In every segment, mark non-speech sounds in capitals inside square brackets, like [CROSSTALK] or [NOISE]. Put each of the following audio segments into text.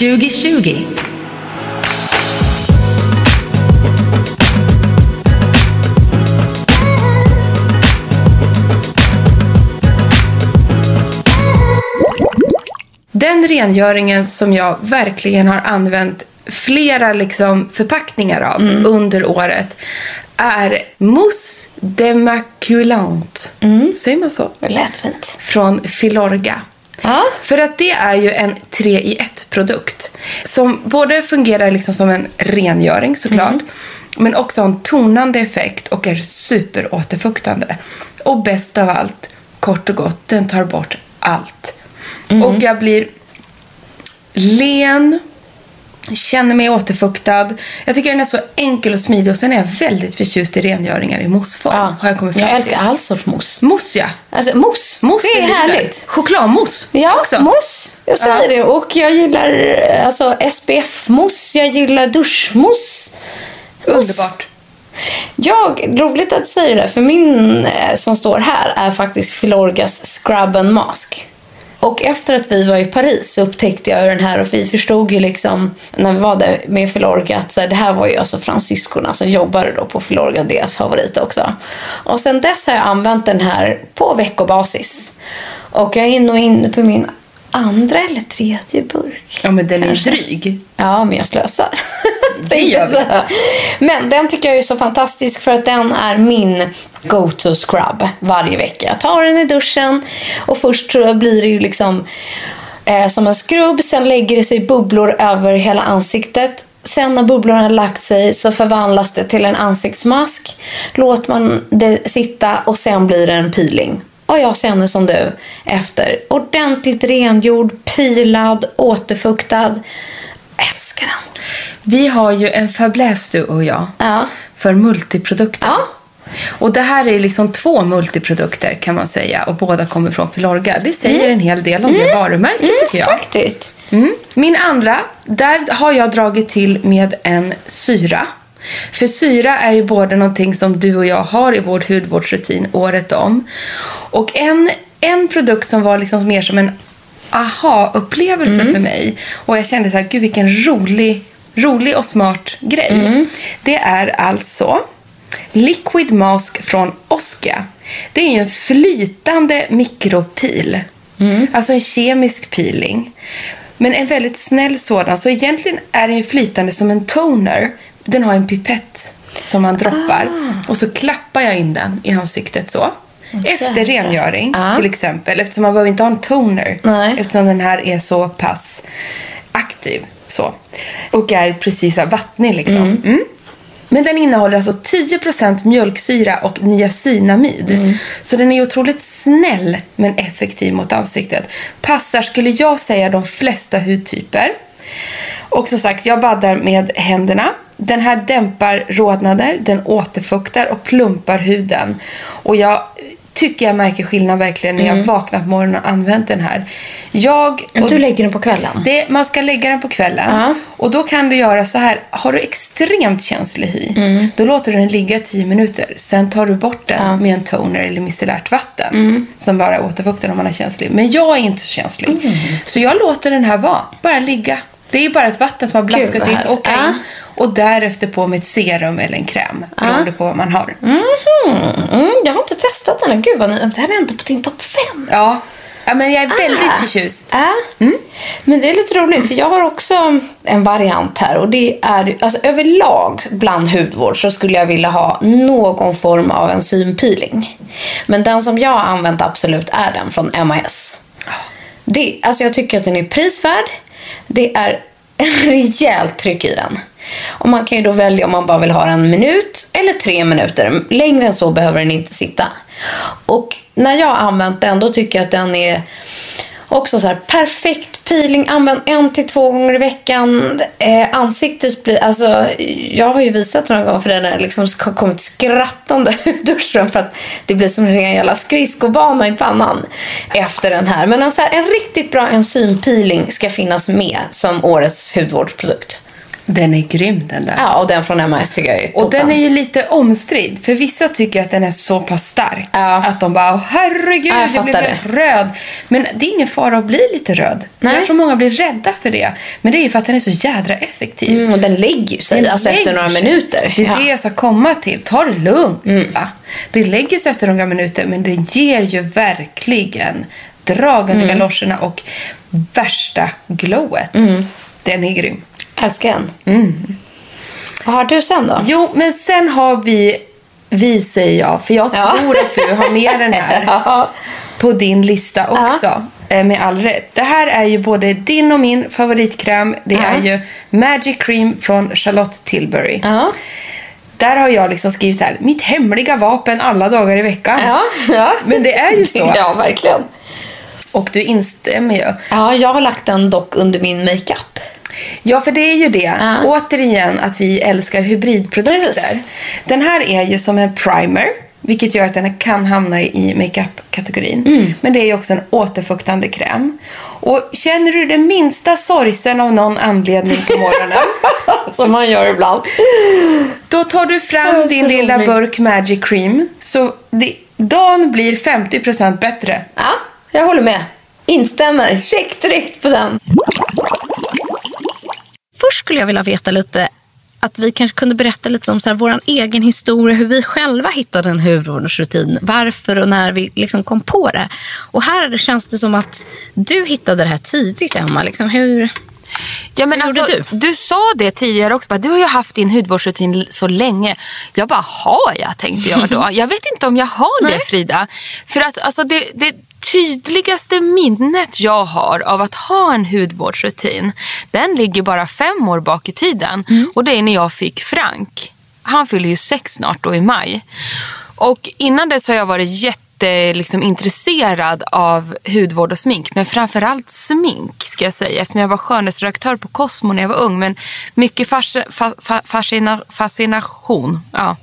2020. Den rengöringen som jag verkligen har använt flera liksom förpackningar av under året är Mousse Demaculant. Säger man så? Det lät fint. Från Filorga. Ja. För att det är ju en 3 i 1 produkt. Som både fungerar liksom som en rengöring såklart. Men också har en tonande effekt och är superåterfuktande. Och bäst av allt, kort och gott, den tar bort allt. Och jag blir len, känner mig återfuktad. Jag tycker den är så enkel och smidig och sen är jag väldigt förtjust i rengöringar i mousseform. Ja. Har jag kommit fram Jag älskar till. all sorts mousse. Mousse ja. Alltså mousse, Mousse det är lite. härligt. Chokladmousse Ja, också. mousse. Jag säger Ja. det. Och jag gillar alltså SPF-mousse. Jag gillar duschmousse. Mousse. Underbart. Jag, roligt att du säger det, för min eh, som står här är faktiskt Filorgas Scrub and Mask. Och efter att vi var i Paris så upptäckte jag den här och vi förstod ju liksom när vi var där med Filorga att så här, det här var ju alltså fransyskorna som jobbade då på Filorga, deras favorit också. Och sen dess har jag använt den här på veckobasis. Och jag är nog inne på min andra eller tredje burk. Ja men den Kanske. är dryg. Ja, men jag slösar. [LAUGHS] Det gör vi. Men den tycker jag är så fantastisk för att den är min go-to scrub varje vecka. Jag tar den i duschen och först blir det ju liksom eh, som en skrubb. Sen lägger det sig bubblor över hela ansiktet. Sen när bubblorna har lagt sig så förvandlas det till en ansiktsmask. Låter man det sitta och sen blir det en peeling. Och jag känner som du efter. Ordentligt rengjord, pilad, återfuktad. Älskar den. Vi har ju en fäbless du och jag. Ja. För multiprodukter. Ja. Och det här är liksom två multiprodukter kan man säga. Och båda kommer från Filorga. Det säger en hel del om det varumärket tycker jag. Faktiskt. Mm. Min andra, där har jag dragit till med en syra. För syra är ju både någonting som du och jag har i vår hudvårdsrutin året om. Och en, en produkt som var liksom mer som en aha-upplevelse för mig. Och jag kände så här, gud vilken rolig, rolig och smart grej. Det är alltså Liquid Mask från Oskia. Det är ju en flytande mikropil. Alltså en kemisk peeling. Men en väldigt snäll sådan. Så egentligen är den flytande som en toner. Den har en pipett som man droppar. Och så klappar jag in den i ansiktet så. Efter rengöring Ja. till exempel. Eftersom man behöver inte ha en toner. Nej. Eftersom den här är så pass aktiv. Så. Och är precis vattnig liksom. Mm. Men den innehåller alltså 10% mjölksyra och niacinamid. Så den är otroligt snäll men effektiv mot ansiktet. Passar, skulle jag säga, de flesta hudtyper. Och som sagt, jag baddar med händerna. Den här dämpar rodnader, den återfuktar och plumpar huden. Och jag tycker jag märker skillnad verkligen när jag vaknar på morgonen och använt den här. Jag... och- Du lägger den på kvällen? det, man ska lägga den på kvällen. Ja. Och då kan du göra så här. Har du extremt känslig hy, Mm. då låter du den ligga 10 minuter. Sen tar du bort den med en toner eller micellärt vatten. Mm. Som bara återfuktar om man är känslig. Men jag är inte så känslig. Mm. Så jag låter den här vara. Bara ligga. Det är bara ett vatten som har blaskat in och in. Ja. Och därefter på med ett serum eller en kräm. Beroende på vad man har. Mm, jag har inte testat den. Gud, vad ni, det här är ändå på din topp fem. Ja. ja, men jag är väldigt Ah. förtjust. Ja. Men det är lite roligt för jag har också en variant här och det är alltså överlag bland hudvård så skulle jag vilja ha någon form av enzympeeling. Men den som jag har använt absolut är den från MIS. Det, alltså jag tycker att den är prisvärd. Det är [LAUGHS] rejält tryck i den. Och man kan ju då välja om man bara vill ha en minut eller tre minuter. Längre än så behöver den inte sitta. Och när jag har använt den då tycker jag att den är också så här perfekt peeling. Använd en till två gånger i veckan. Eh, ansiktet blir, alltså jag har ju visat några gånger för den har liksom har kommit skrattande [LAUGHS] ur duschen för att det blir som en jävla skridskobana i pannan efter den här. Men en, så här, en riktigt bra enzympeeling ska finnas med som årets hudvårdsprodukt. Den är grym den där. Ja, och den från MIS tycker jag är Och toppen. den är ju lite omstridd, för vissa tycker att den är så pass stark Ja. att de bara "Åh, herregud, Ja, jag jag, blev helt röd. Men det är ingen fara att bli lite röd. Nej. Jag tror många blir rädda för det. Men det är ju för att den är så jädra effektiv. Mm, och den lägger sig Den alltså efter lägger några sig. minuter. Det är Ja. det jag ska komma till. Ta det lugnt. Mm. Va? Det lägger sig efter några minuter, men det ger ju verkligen drag Mm. under galoscherna och värsta glowet. Mm. Den är grym. Älskar den. Vad har du sen då? Jo, men sen har vi, vi säger jag, för jag Ja. tror att du har med den här [LAUGHS] Ja. på din lista också. eh, Med all rätt. Det här är ju både din och min favoritkräm. Det Ja. är ju Magic Cream från Charlotte Tilbury. Ja. Där har jag liksom skrivit så här, mitt hemliga vapen alla dagar i veckan. Ja, ja. Men det är ju [LAUGHS] så. Ja, verkligen. Och du instämmer ju. Ja, jag har lagt den dock under min makeup. Ja, för det är ju det. Ja. Återigen att vi älskar hybridprodukter. Precis. Den här är ju som en primer, vilket gör att den kan hamna i makeup-kategorin. Mm. Men det är ju också en återfuktande kräm. Och känner du den minsta sorgsen av någon anledning på morgonen, [LAUGHS] Som man gör ibland. då tar du fram din lilla burk Magic Cream. Så det, dagen blir 50% bättre. Ja, jag håller med. Instämmer. Check direkt på den. Först skulle jag vilja veta lite att vi kanske kunde berätta lite om så här, vår egen historia, hur vi själva hittade en hudvårdsrutin, varför och när vi liksom kom på det. Och här känns det som att du hittade det här tidigt, Emma. Liksom, hur, Ja, men Hur alltså, gjorde du? sa det tidigare också. Bara, du har ju haft din hudvårdsrutin så länge. Jag bara, har jag? tänkte jag då. [LAUGHS] Jag vet inte om jag har det Frida. För att alltså, det, det tydligaste minnet jag har av att ha en hudvårdsrutin. Den ligger bara fem år bak i tiden. Och det är när jag fick Frank. Han fyller ju sex snart då i maj. Och innan dess har jag varit jätte liksom, intresserad av hudvård och smink. Men framförallt smink ska jag säga. Eftersom jag var skönhetsredaktör på Cosmo när jag var ung. Men mycket fas, fa- fascina- fascination. Ja.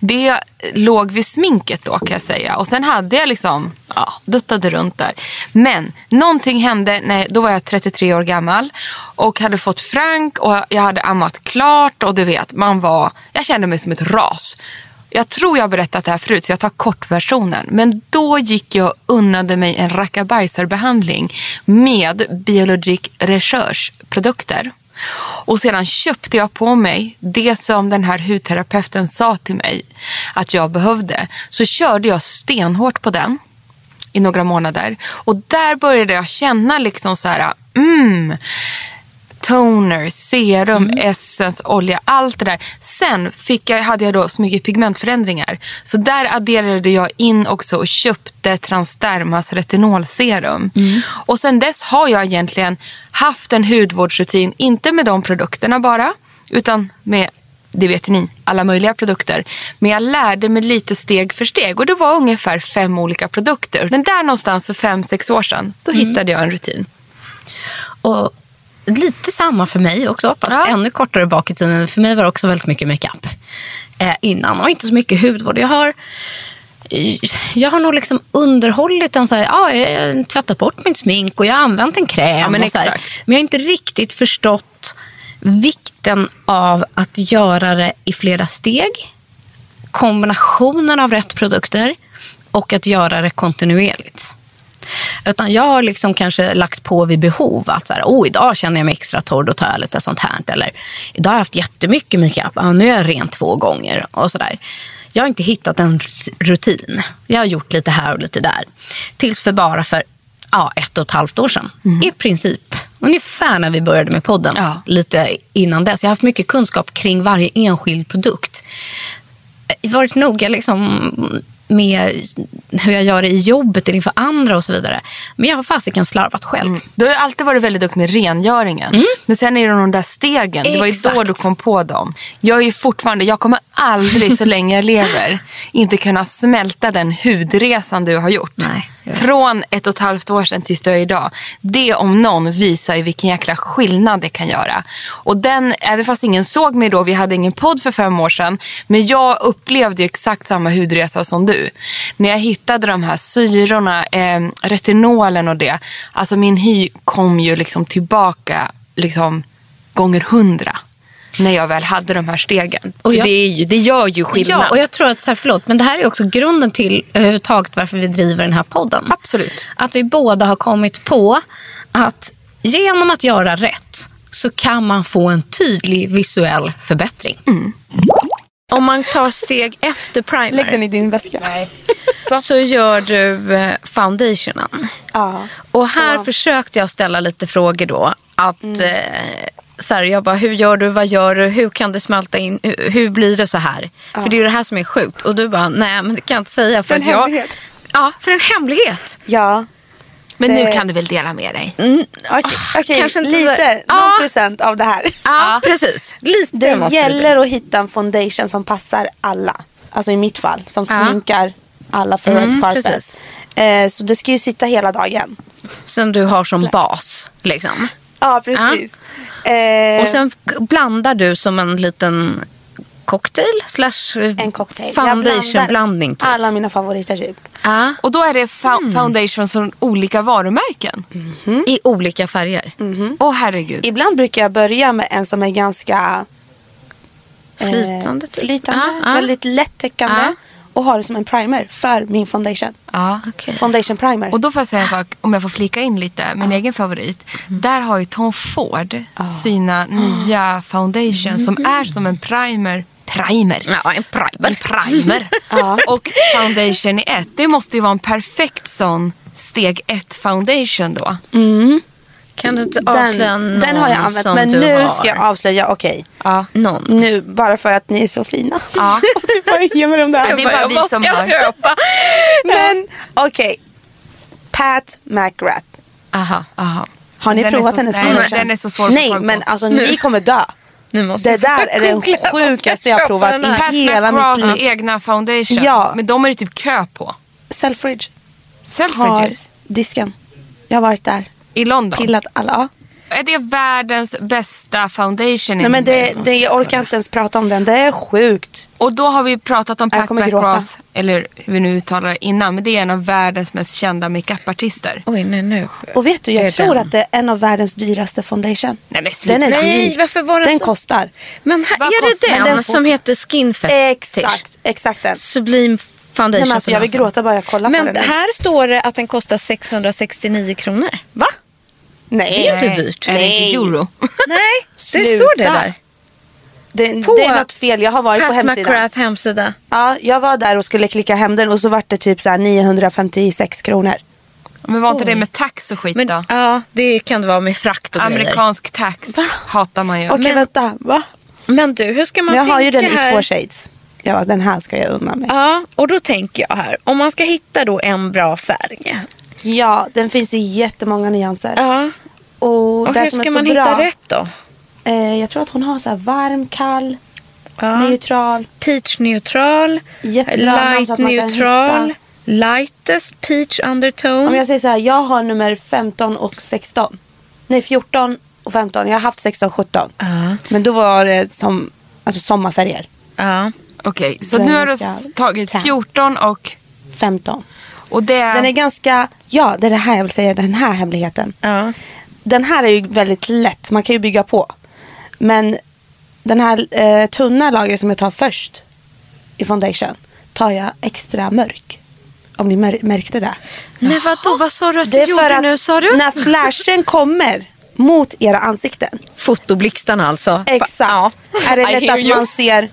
Det låg vid sminket då kan jag säga. Och sen hade jag liksom, ja, duttade runt där. Men någonting hände, när, då var jag 33 år gammal. Och hade fått Frank och jag hade ammat klart. Och du vet, man var, jag kände mig som ett ras. Jag tror jag har berättat det här förut så jag tar kortversionen. Men då gick jag och unnade mig en rackabajsarbehandling med Biologic Research produkter. Och sedan köpte jag på mig det som den här hudterapeuten sa till mig att jag behövde. Så körde jag stenhårt på den i några månader. Och där började jag känna liksom så här, mm, toner, serum, essence, olja, allt det där. Sen fick jag, hade jag då så mycket pigmentförändringar. Så där adderade jag in också och köpte Transdermas retinolserum. Och sen dess har jag egentligen haft en hudvårdsrutin, inte med de produkterna bara, utan med det vet ni, alla möjliga produkter. Men jag lärde mig lite steg för steg och det var ungefär fem olika produkter. Men där någonstans för fem, sex år sedan, då hittade jag en rutin. och lite samma för mig också, fast Ja. ännu kortare bak i tiden. För mig var det också väldigt mycket makeup eh, innan och inte så mycket hudvård. Jag har jag har nog liksom underhållit en så här, ja, jag har tvättat bort mitt smink och jag har använt en kräm. Ja, men och så här. men jag har inte riktigt förstått vikten av att göra det i flera steg. Kombinationen av rätt produkter och att göra det kontinuerligt. Utan jag har liksom kanske lagt på vid behov. Att så här, oh, idag känner jag mig extra torr, då tar jag lite sånt här. Eller idag har jag haft jättemycket makeup, ah, nu är jag ren två gånger. Och så där. Jag har inte hittat en rutin. Jag har gjort lite här och lite där. Tills för bara för ja, ett och ett halvt år sedan. I princip. Ungefär när vi började med podden. Ja. Lite innan dess. Jag har haft mycket kunskap kring varje enskild produkt varit noga liksom med hur jag gör det i jobbet eller inför andra och så vidare. Men jag har fasiken slarvat själv. Du har alltid varit väldigt duktig med rengöringen. Men sen är det de där stegen. Det var ju då Exakt. du kom på dem. Jag är ju fortfarande, jag kommer aldrig så länge jag lever [LAUGHS] inte kunna smälta den hudresan du har gjort. Nej. Från ett och ett halvt år sedan tills du är idag. Det om någon visar ju vilken jäkla skillnad det kan göra. Och den, eh, även fast ingen såg mig då, vi hade ingen podd för fem år sedan. Men jag upplevde ju exakt samma hudresa som du. När jag hittade de här syrorna, eh, retinolen och det. Alltså min hy kom ju liksom tillbaka liksom gånger hundra. När jag väl hade de här stegen. Och så jag- det, är ju, det gör ju skillnad. Ja, och jag tror att, så här, förlåt, men det här är också grunden till överhuvudtaget varför vi driver den här podden. Absolut. Att vi båda har kommit på att genom att göra rätt så kan man få en tydlig visuell förbättring. Om man tar steg efter primer Lägg den i din väska. [LAUGHS] så gör du eh, foundationen. Ja. Och här Så- försökte jag ställa lite frågor då. Att, eh, så här, jag bara, hur gör du, vad gör du, hur kan det smälta in, hur, hur blir det så här? För det är ju det här som är sjukt. Och du bara, nej men det kan jag inte säga. För, För en att jag, hemlighet. Ja, för en hemlighet. Ja. Men nu Det- kan du väl dela med dig? Okej, okej, Ah, kanske inte så- lite. Ja. Någon procent av det här. Ja, precis. Lite Det måste gäller du. att hitta en foundation som passar alla. Alltså i mitt fall. Som Ja. sminkar alla för Mm, red carpet. precis. Eh, så det ska ju sitta hela dagen. Som du har som bas. Liksom. Ja, precis. Eh, Och sen blandar du som en liten cocktail slash eh, en cocktail. Foundation-blandning. Typ. alla mina favoriter typ. Ja, Och då är det fa- foundation från olika varumärken. I olika färger. Åh herregud. Ibland brukar jag börja med en som är ganska eh, Flytande, typ. flytande Ja, ja. väldigt lättäckande. Och ha det som en primer för min foundation. Ja. Okej. Foundation primer. Och då får jag säga en sak, om jag får flika in lite, min egen favorit. Där har ju Tom Ford sina nya foundation som är som en primer. Primer. Ja, en primer. En primer. [LAUGHS] Och foundation i ett. Det måste ju vara en perfekt sån steg ett foundation då. Kan du inte avslöja någon den, den har jag använt men nu har? ska jag avslöja, okej. Ja. Någon. Nu, bara för att ni är så fina. Ja. [LAUGHS] du bara ge mig de där. Ja, det är bara vi som har. köpa? [LAUGHS] Men okej. Pat McGrath. Aha, Aha. Har ni Den provat så- hennes nej, foundation? den är så svår Nej, men alltså ni kommer dö. nu måste Det där är den [LAUGHS] sjukaste jag har provat den i. Pat hela mitt McGraths liv. egna foundation. Ja. Men de är det typ kö på. Selfridge har Selfridges. disken. Jag har varit där. I London. Pillat alla. Är det världens bästa foundation? Nej, men det, det, jag orkar inte ens prata om den. Det är sjukt. Och då har vi pratat om Pat. McGrath, eller hur vi nu uttalar det innan, men det är en av världens mest kända makeupartister. Oj, nej nu. Och vet du, Det är jag tror den. att det är en av världens dyraste foundation. Nej men sluta. Den är Nej, dyr. varför var den Den så- kostar. Men här, är det den, den? som heter Skin Fetish? Exakt, exakt den. Sublime Foundation. Nej, men alltså, jag vill den gråta bara jag kollar på Men den. nu. här står det att den kostar 669 kronor. Va? Nej. Det är ju inte dyrt. Nej. inte euro? [LAUGHS] Nej, det Sluta. står det där. Det, På det är något fel. Jag har varit på Pat hemsidan. McGrath hemsida. Ja, jag var där och skulle klicka hem den och så var det typ så här 956 kronor. Men var inte det med tax och skit Men, då? ja, det kan det vara med frakt och grejer. Amerikansk tax hatar man ju. Okej, Men- vänta. Va? Men du, hur ska man jag tänka har ju den här? i två shades. Ja, den här ska jag unna mig. Ja, och då tänker jag här. Om man ska hitta då en bra färg. Ja, den finns i jättemånga nyanser. Ja, Och, och det hur ska man bra, hitta rätt då? Eh, jag tror att hon har så här varm, kall, Ja. neutral. Peach neutral, namn light neutral, lightest peach undertone. Om jag säger så här, jag har nummer 15 och 16. Nej, 14 och 15. Jag har haft 16 och 17. Ja. Men då var det som alltså sommarfärger. Ja. Okej, så nu har du tagit Tan. 14 och 15. Och det... Den är ganska, ja det är det här jag vill säga, den här hemligheten. Ja. Den här är ju väldigt lätt, man kan ju bygga på. Men den här eh, tunna lagret som jag tar först i foundation tar jag extra mörk. Om ni mär- märkte det. Nej, vadå? Vad sa du att du Det är för gjorde att nu? Sa du? när flashen kommer mot era ansikten. Fotoblixtarna alltså. Exakt. Ja. Är det lätt att you. man ser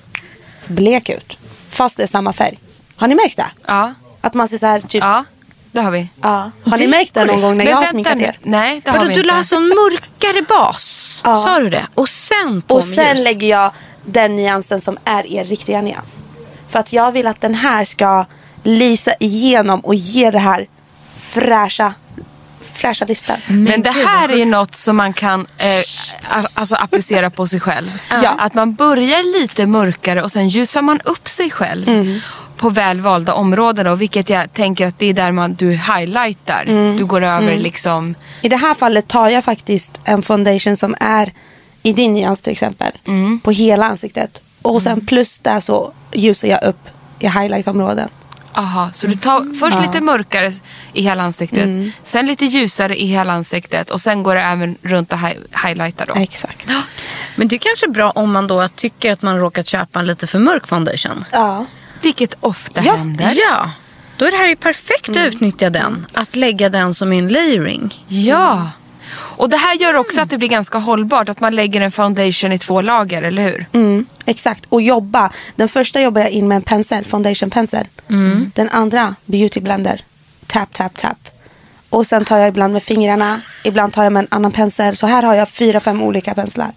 blek ut. Fast det är samma färg. Har ni märkt det? Ja, Att man ser så här typ. ja, det har vi. Ja. Har ni är märkt det någon gång när Men jag har sminkat er? Nej, det har Vadå, vi du inte. la alltså en mörkare bas? Ja. Sa du det? Och sen på Och sen ljus? lägger jag den nyansen som är er riktiga nyans. För att jag vill att den här ska lysa igenom och ge det här fräscha, fräscha listan. Men det här är ju något som man kan eh, alltså applicera på sig själv. Ja. Att man börjar lite mörkare och sen ljusar man upp sig själv. Mm. På välvalda områden då, vilket jag tänker att det är där man, du highlightar. Mm. Du går över liksom. I det här fallet tar jag faktiskt en foundation som är i din nyans till exempel. Mm. På hela ansiktet. Och sen plus där så ljusar jag upp i highlightområden. Aha, så du tar först lite mörkare i hela ansiktet. Mm. Sen lite ljusare i hela ansiktet. Och sen går det även runt och hi- highlightar då. Exakt. [GASPS] Men det är kanske är bra om man då tycker att man råkat köpa en lite för mörk foundation. Ja. Vilket ofta Ja. händer. Ja, då är det här ju perfekt att utnyttja den. Att lägga den som en layering. Ja. Och det här gör också att det blir ganska hållbart. Att man lägger en foundation i två lager, eller hur? Mm, exakt. Och jobba. Den första jobbar jag in med en pensel, foundation pensel. Den andra beauty blender. Tap, tap, tap. Och sen tar jag ibland med fingrarna. Ibland tar jag med en annan pensel. Så här har jag fyra, fem olika penslar.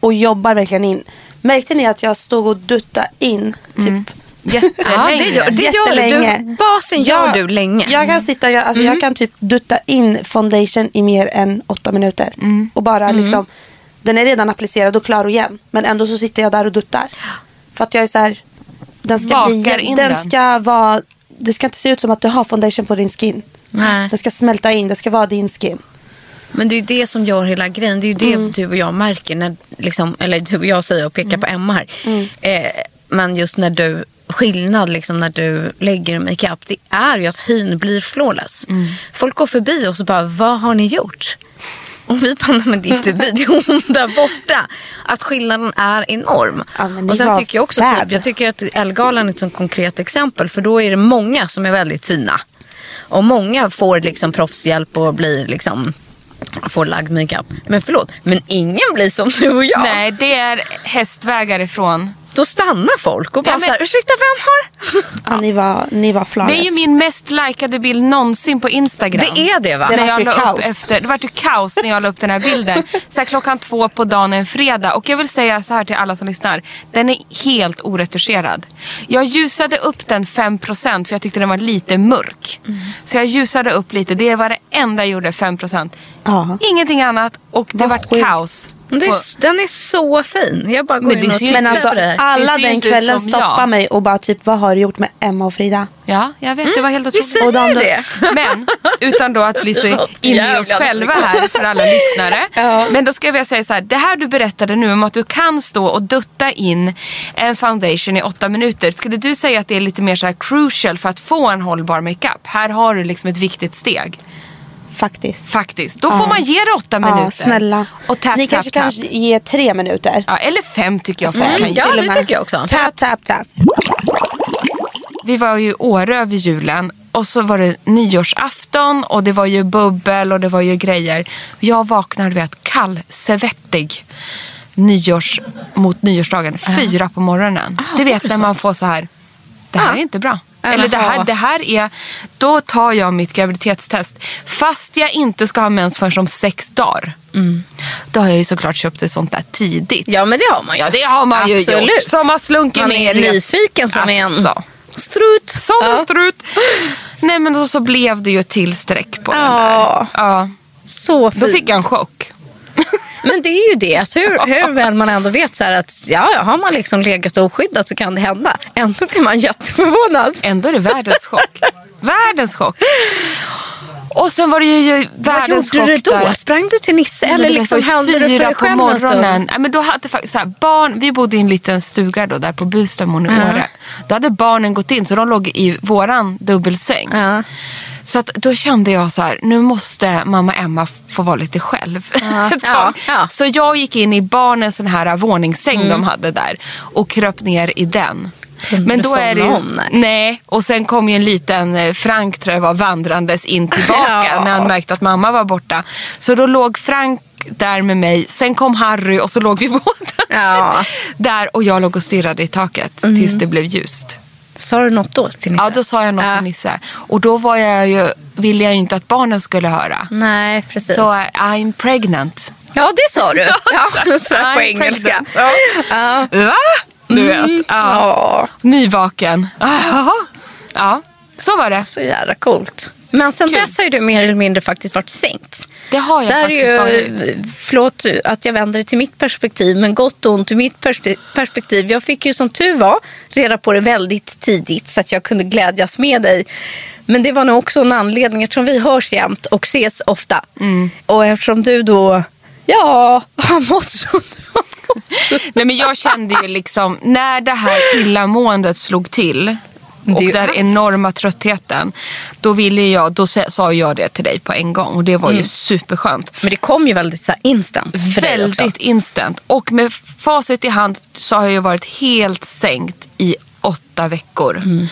Och jobbar verkligen in. Märkte ni att jag stod och duttade in? Typ. Jättelänge. Ja, det gör, det gör du. Basen gör Jag- du länge. Jag kan sitta, jag, alltså jag kan typ dutta in foundation i mer än åtta minuter. Och bara liksom, den är redan applicerad och klar och jämn. Men ändå så sitter jag där och duttar. För att jag är så här, den ska Bakar bli, in den den. ska vara, det ska inte se ut som att du har foundation på din skin. Nej. Den ska smälta in, det ska vara din skin. Men det är ju det som gör hela grejen. Det är ju det Mm. du och jag märker. När, liksom, eller du och jag säger och pekar på Emma här. Mm. Eh, men just när du, skillnad liksom när du lägger makeup. Det är ju att hyn blir flawless. Mm. Folk går förbi och så bara, vad har ni gjort? Och vi bara, "Nej, men det är inte vi, det är hon där borta. Att skillnaden är enorm. Ja, och sen tycker jag också, typ, jag tycker att Ellegalan är ett sånt konkret exempel. För då är det många som är väldigt fina. Och många får liksom proffshjälp och blir liksom får lagd makeup. Men förlåt, men ingen blir som du och jag. Nej, det är hästvägar ifrån. Då stannar folk och bara Ja, men- så här, ursäkta vem har? Ja, ni var, ni var flawless. Det är ju min mest likade bild någonsin på Instagram. Det är det va? Det när jag la upp efter, det var ju kaos när jag la upp den här bilden. Så här klockan två på dagen en fredag. Och jag vill säga så här till alla som lyssnar. Den är helt oretuscherad. Jag ljusade upp den 5% för jag tyckte den var lite mörk. Så jag ljusade upp lite. Det var det enda jag gjorde, 5%. Ja. Ingenting annat och det var kaos. Är, den är så fin. Jag bara går Men in och tittar alltså på det. Det alla den kvällen som stoppade jag. mig och bara typ vad har du gjort med Emma och Frida? Ja, jag vet. Det var helt Vi otroligt. säger Och de- det. [LAUGHS] Men utan då att bli så [LAUGHS] inne i oss själva här för alla lyssnare. [LAUGHS] Men då ska jag vilja säga så här. Det här du berättade nu om att du kan stå och dutta in en foundation i åtta minuter. Skulle du säga att det är lite mer så här crucial för att få en hållbar makeup? Här har du liksom ett viktigt steg. Faktiskt. Faktiskt. Då får man ge det åtta minuter. Ja, snälla. Och tap, Ni tap, kanske tap. kan ge tre minuter. Ja, eller fem tycker jag folk Mm, ja, det med. tycker jag också. Tap, tap, tap. Vi var ju i Åre över julen och så var det nyårsafton och det var ju bubbel och det var ju grejer. Jag vaknade du vet kallsvettig nyårs, mot nyårsdagen, fyra på morgonen. du vet när man får så här, det här är inte bra. Eller det här, det här är, då tar jag mitt graviditetstest. Fast jag inte ska ha mens förrän om sex dagar. Då har jag ju såklart köpt ett sånt där tidigt. Ja men det har man ju. Ja, det har man ju Absolut. gjort. Som har slunkit Man är nyfiken som en Alltså. strut. Som en strut. Nej men då så blev det ju ett till streck på den Ja. där. Ja. Så Då fint. fick jag en chock. [LAUGHS] Men det är ju det, att hur, hur väl man ändå vet så här att ja, ja, har man liksom legat oskyddat så kan det hända. Ändå blir man jätteförvånad. Ändå är det världens chock. världens chock. Och sen var det ju Vad världens gjorde du chock då? där. Sprang du till Nisse eller liksom höll du för dig på själv en stund? morgonen. Ja, men då hade faktiskt så här, barn, vi bodde i en liten stuga då, där på Bustamon i Åre. Då hade barnen gått in så de låg i våran dubbelsäng. Ja. Så att då kände jag så här, nu måste mamma Emma få vara lite själv. Ja, [LAUGHS] tag. ja. Så jag gick in i barnens sån här våningssäng Mm. de hade där och kröp ner i den. Men då är det ju, nej? och sen kom ju en liten eh, Frank tror jag var vandrandes in tillbaka [LAUGHS] Ja. när han märkte att mamma var borta. Så då låg Frank där med mig, sen kom Harry och så låg vi [LAUGHS] båda Ja. där och jag låg och stirrade i taket tills det blev ljust. Sa du något då till Nisse? Ja, då sa jag något Ja. till Nisse. Och då var jag ju, ville jag ju inte att barnen skulle höra. Nej, precis. Så eh, I'm pregnant. Ja, det sa du. [LAUGHS] Ja, så på engelska. Ja. Va? Du vet. Ja. Ja, Nyvaken. Jaha. Ja, så var det. så jävla coolt. Men sen Kul. dess har ju du mer eller mindre faktiskt varit sänkt. Det har jag Där är faktiskt ju, varit. förlåt att jag vänder det till mitt perspektiv, men gott och ont ur mitt perspektiv. Jag fick ju som tur var reda på det väldigt tidigt så att jag kunde glädjas med dig. Men det var nog också en anledning eftersom vi hörs jämt och ses ofta. Mm. Och eftersom du då, ja, [LAUGHS] har mått som du har mått. Nej, men jag kände ju liksom, när det här illamåendet slog till och den allt. enorma tröttheten. Då ville jag, då sa- jag det till dig på en gång och det var ju superskönt. Men det kom ju väldigt så här instant för dig också. Väldigt instant. Och med facit i hand så har jag varit helt sänkt i åtta veckor. Mm.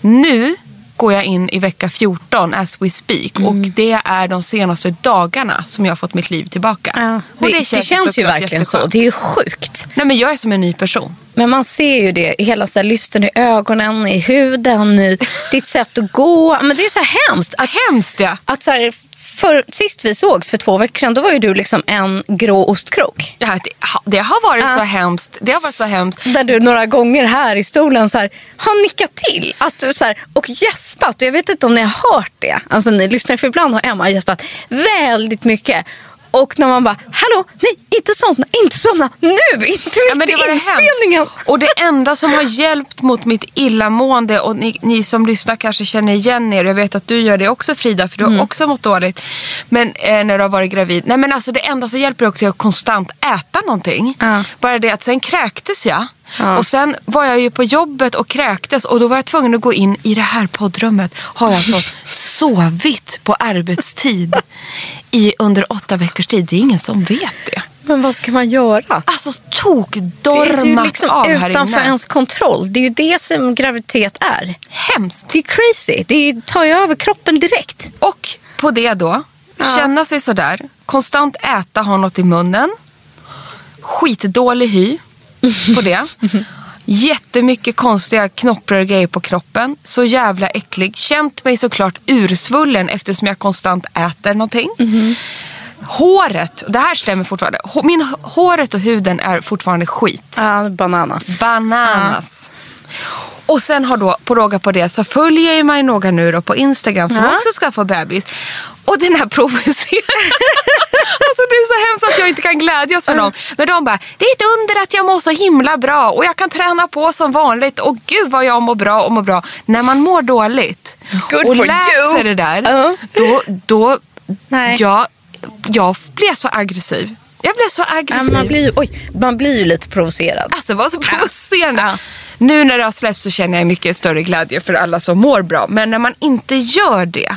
Nu går jag in i vecka 14 as we speak. Och Mm. det är de senaste dagarna som jag har fått mitt liv tillbaka. Ja, Och det, det, känns ju verkligen så. jätteskönt. Det är ju sjukt. Nej men jag är som en ny person. Men man ser ju det hela så här, lysten i ögonen, i huden, i [LAUGHS] ditt sätt att gå. Men det är så hemskt. Att, Hemskt ja. att så här, för, sist vi sågs för två veckor sedan, då var ju du liksom en grå ostkrok. Det, ha- det har varit så hemskt. Det har varit så hemskt. Där du några gånger här i stolen så här, har nickat till att du, så här, och gäspat. Jag vet inte om ni har hört det. Alltså ni lyssnar för ibland har Emma gäspat väldigt mycket. Och när man bara, hallå, nej, inte somna, inte somna, nu, inte mitt Ja, det i det inspelningen. hemskt. Och det [LAUGHS] enda som har hjälpt mot mitt illamående och ni, ni som lyssnar kanske känner igen er. Jag vet att du gör det också Frida för du har också mått dåligt. Men eh, när du har varit gravid. Nej men alltså det enda som hjälper också är att konstant äta någonting. Ja. Bara det att sen kräktes jag. Ja. Och sen var jag ju på jobbet och kräktes och då var jag tvungen att gå in i det här poddrummet. Har jag alltså [LAUGHS] sovit på arbetstid i under åtta veckors tid. Det är ingen som vet det. Men vad ska man göra? Alltså Det är ju tokdormat liksom av här utanför inne. ens kontroll. Det är ju det som graviditet är. Hemskt. Det är crazy. Det är, tar ju över kroppen direkt. Och på det då, känna sig sådär, konstant äta, ha något i munnen, skitdålig hy på det. Jättemycket konstiga knopprar och grejer på kroppen. Så jävla äcklig. Känt mig såklart ursvullen eftersom jag konstant äter någonting. Håret, det här stämmer fortfarande. Min håret och huden är fortfarande skit. Ja, bananas. Bananas. Och sen har då, på råga på det, så följer jag mig några nu då på Instagram som Ja. också ska få bebis. Och den här provoceringen. [LAUGHS] är så hemskt att jag inte kan glädjas för dem. Men de bara, det är ett under att jag mår så himla bra och jag kan träna på som vanligt. Och gud vad jag mår bra och mår bra. När man mår dåligt Good och läser you. det där, Ja. då, då Nej. jag, jag blev så aggressiv. Jag blev så Ja, aggressiv. man, blir ju, oj, man blir ju lite provocerad. Alltså var så provocerande. Ja. Nu när det har släppts så känner jag mycket större glädje för alla som mår bra. Men när man inte gör det.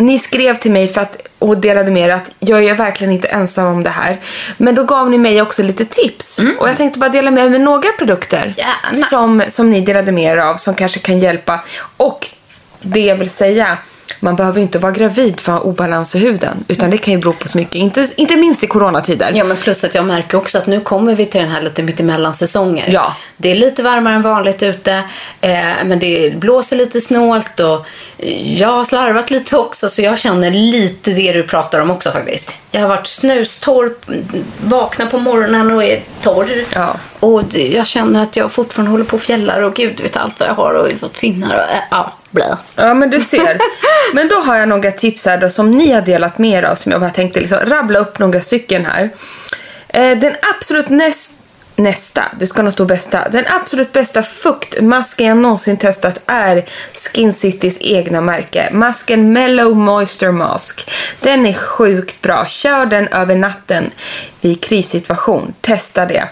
Ni skrev till mig för att, och delade med er att jag är verkligen inte ensam om det här. Men då gav ni mig också lite tips. Och jag tänkte bara dela med mig med några produkter Gärna. som, som ni delade med er av som kanske kan hjälpa. Och det jag vill säga, man behöver inte vara gravid för att ha obalans i huden. Utan det kan ju bero på så mycket, inte, inte minst i coronatider. Ja, men plus att jag märker också att nu kommer vi till den här lite mittemellan säsonger. Ja. Det är lite varmare än vanligt ute, eh, men det blåser lite snålt och jag har slarvat lite också så jag känner lite det du pratar om också faktiskt. Jag har varit snustorr, vaknar på morgonen och är torr. Ja. Och jag känner att jag fortfarande håller på och fjällar och gud vet allt vad jag har och har fått finnar och äh, ja, blä. Ja, men du ser. Men då har jag några tips här då, som ni har delat med er av som jag bara tänkte liksom rabbla upp några stycken här. Eh, den absolut näst, nästa, det ska nog stå bästa. Den absolut bästa fuktmasken jag någonsin testat är Skin Citys egna märke. Masken Mellow Moisture Mask. Den är sjukt bra. Kör den över natten vid krissituation. Testa det.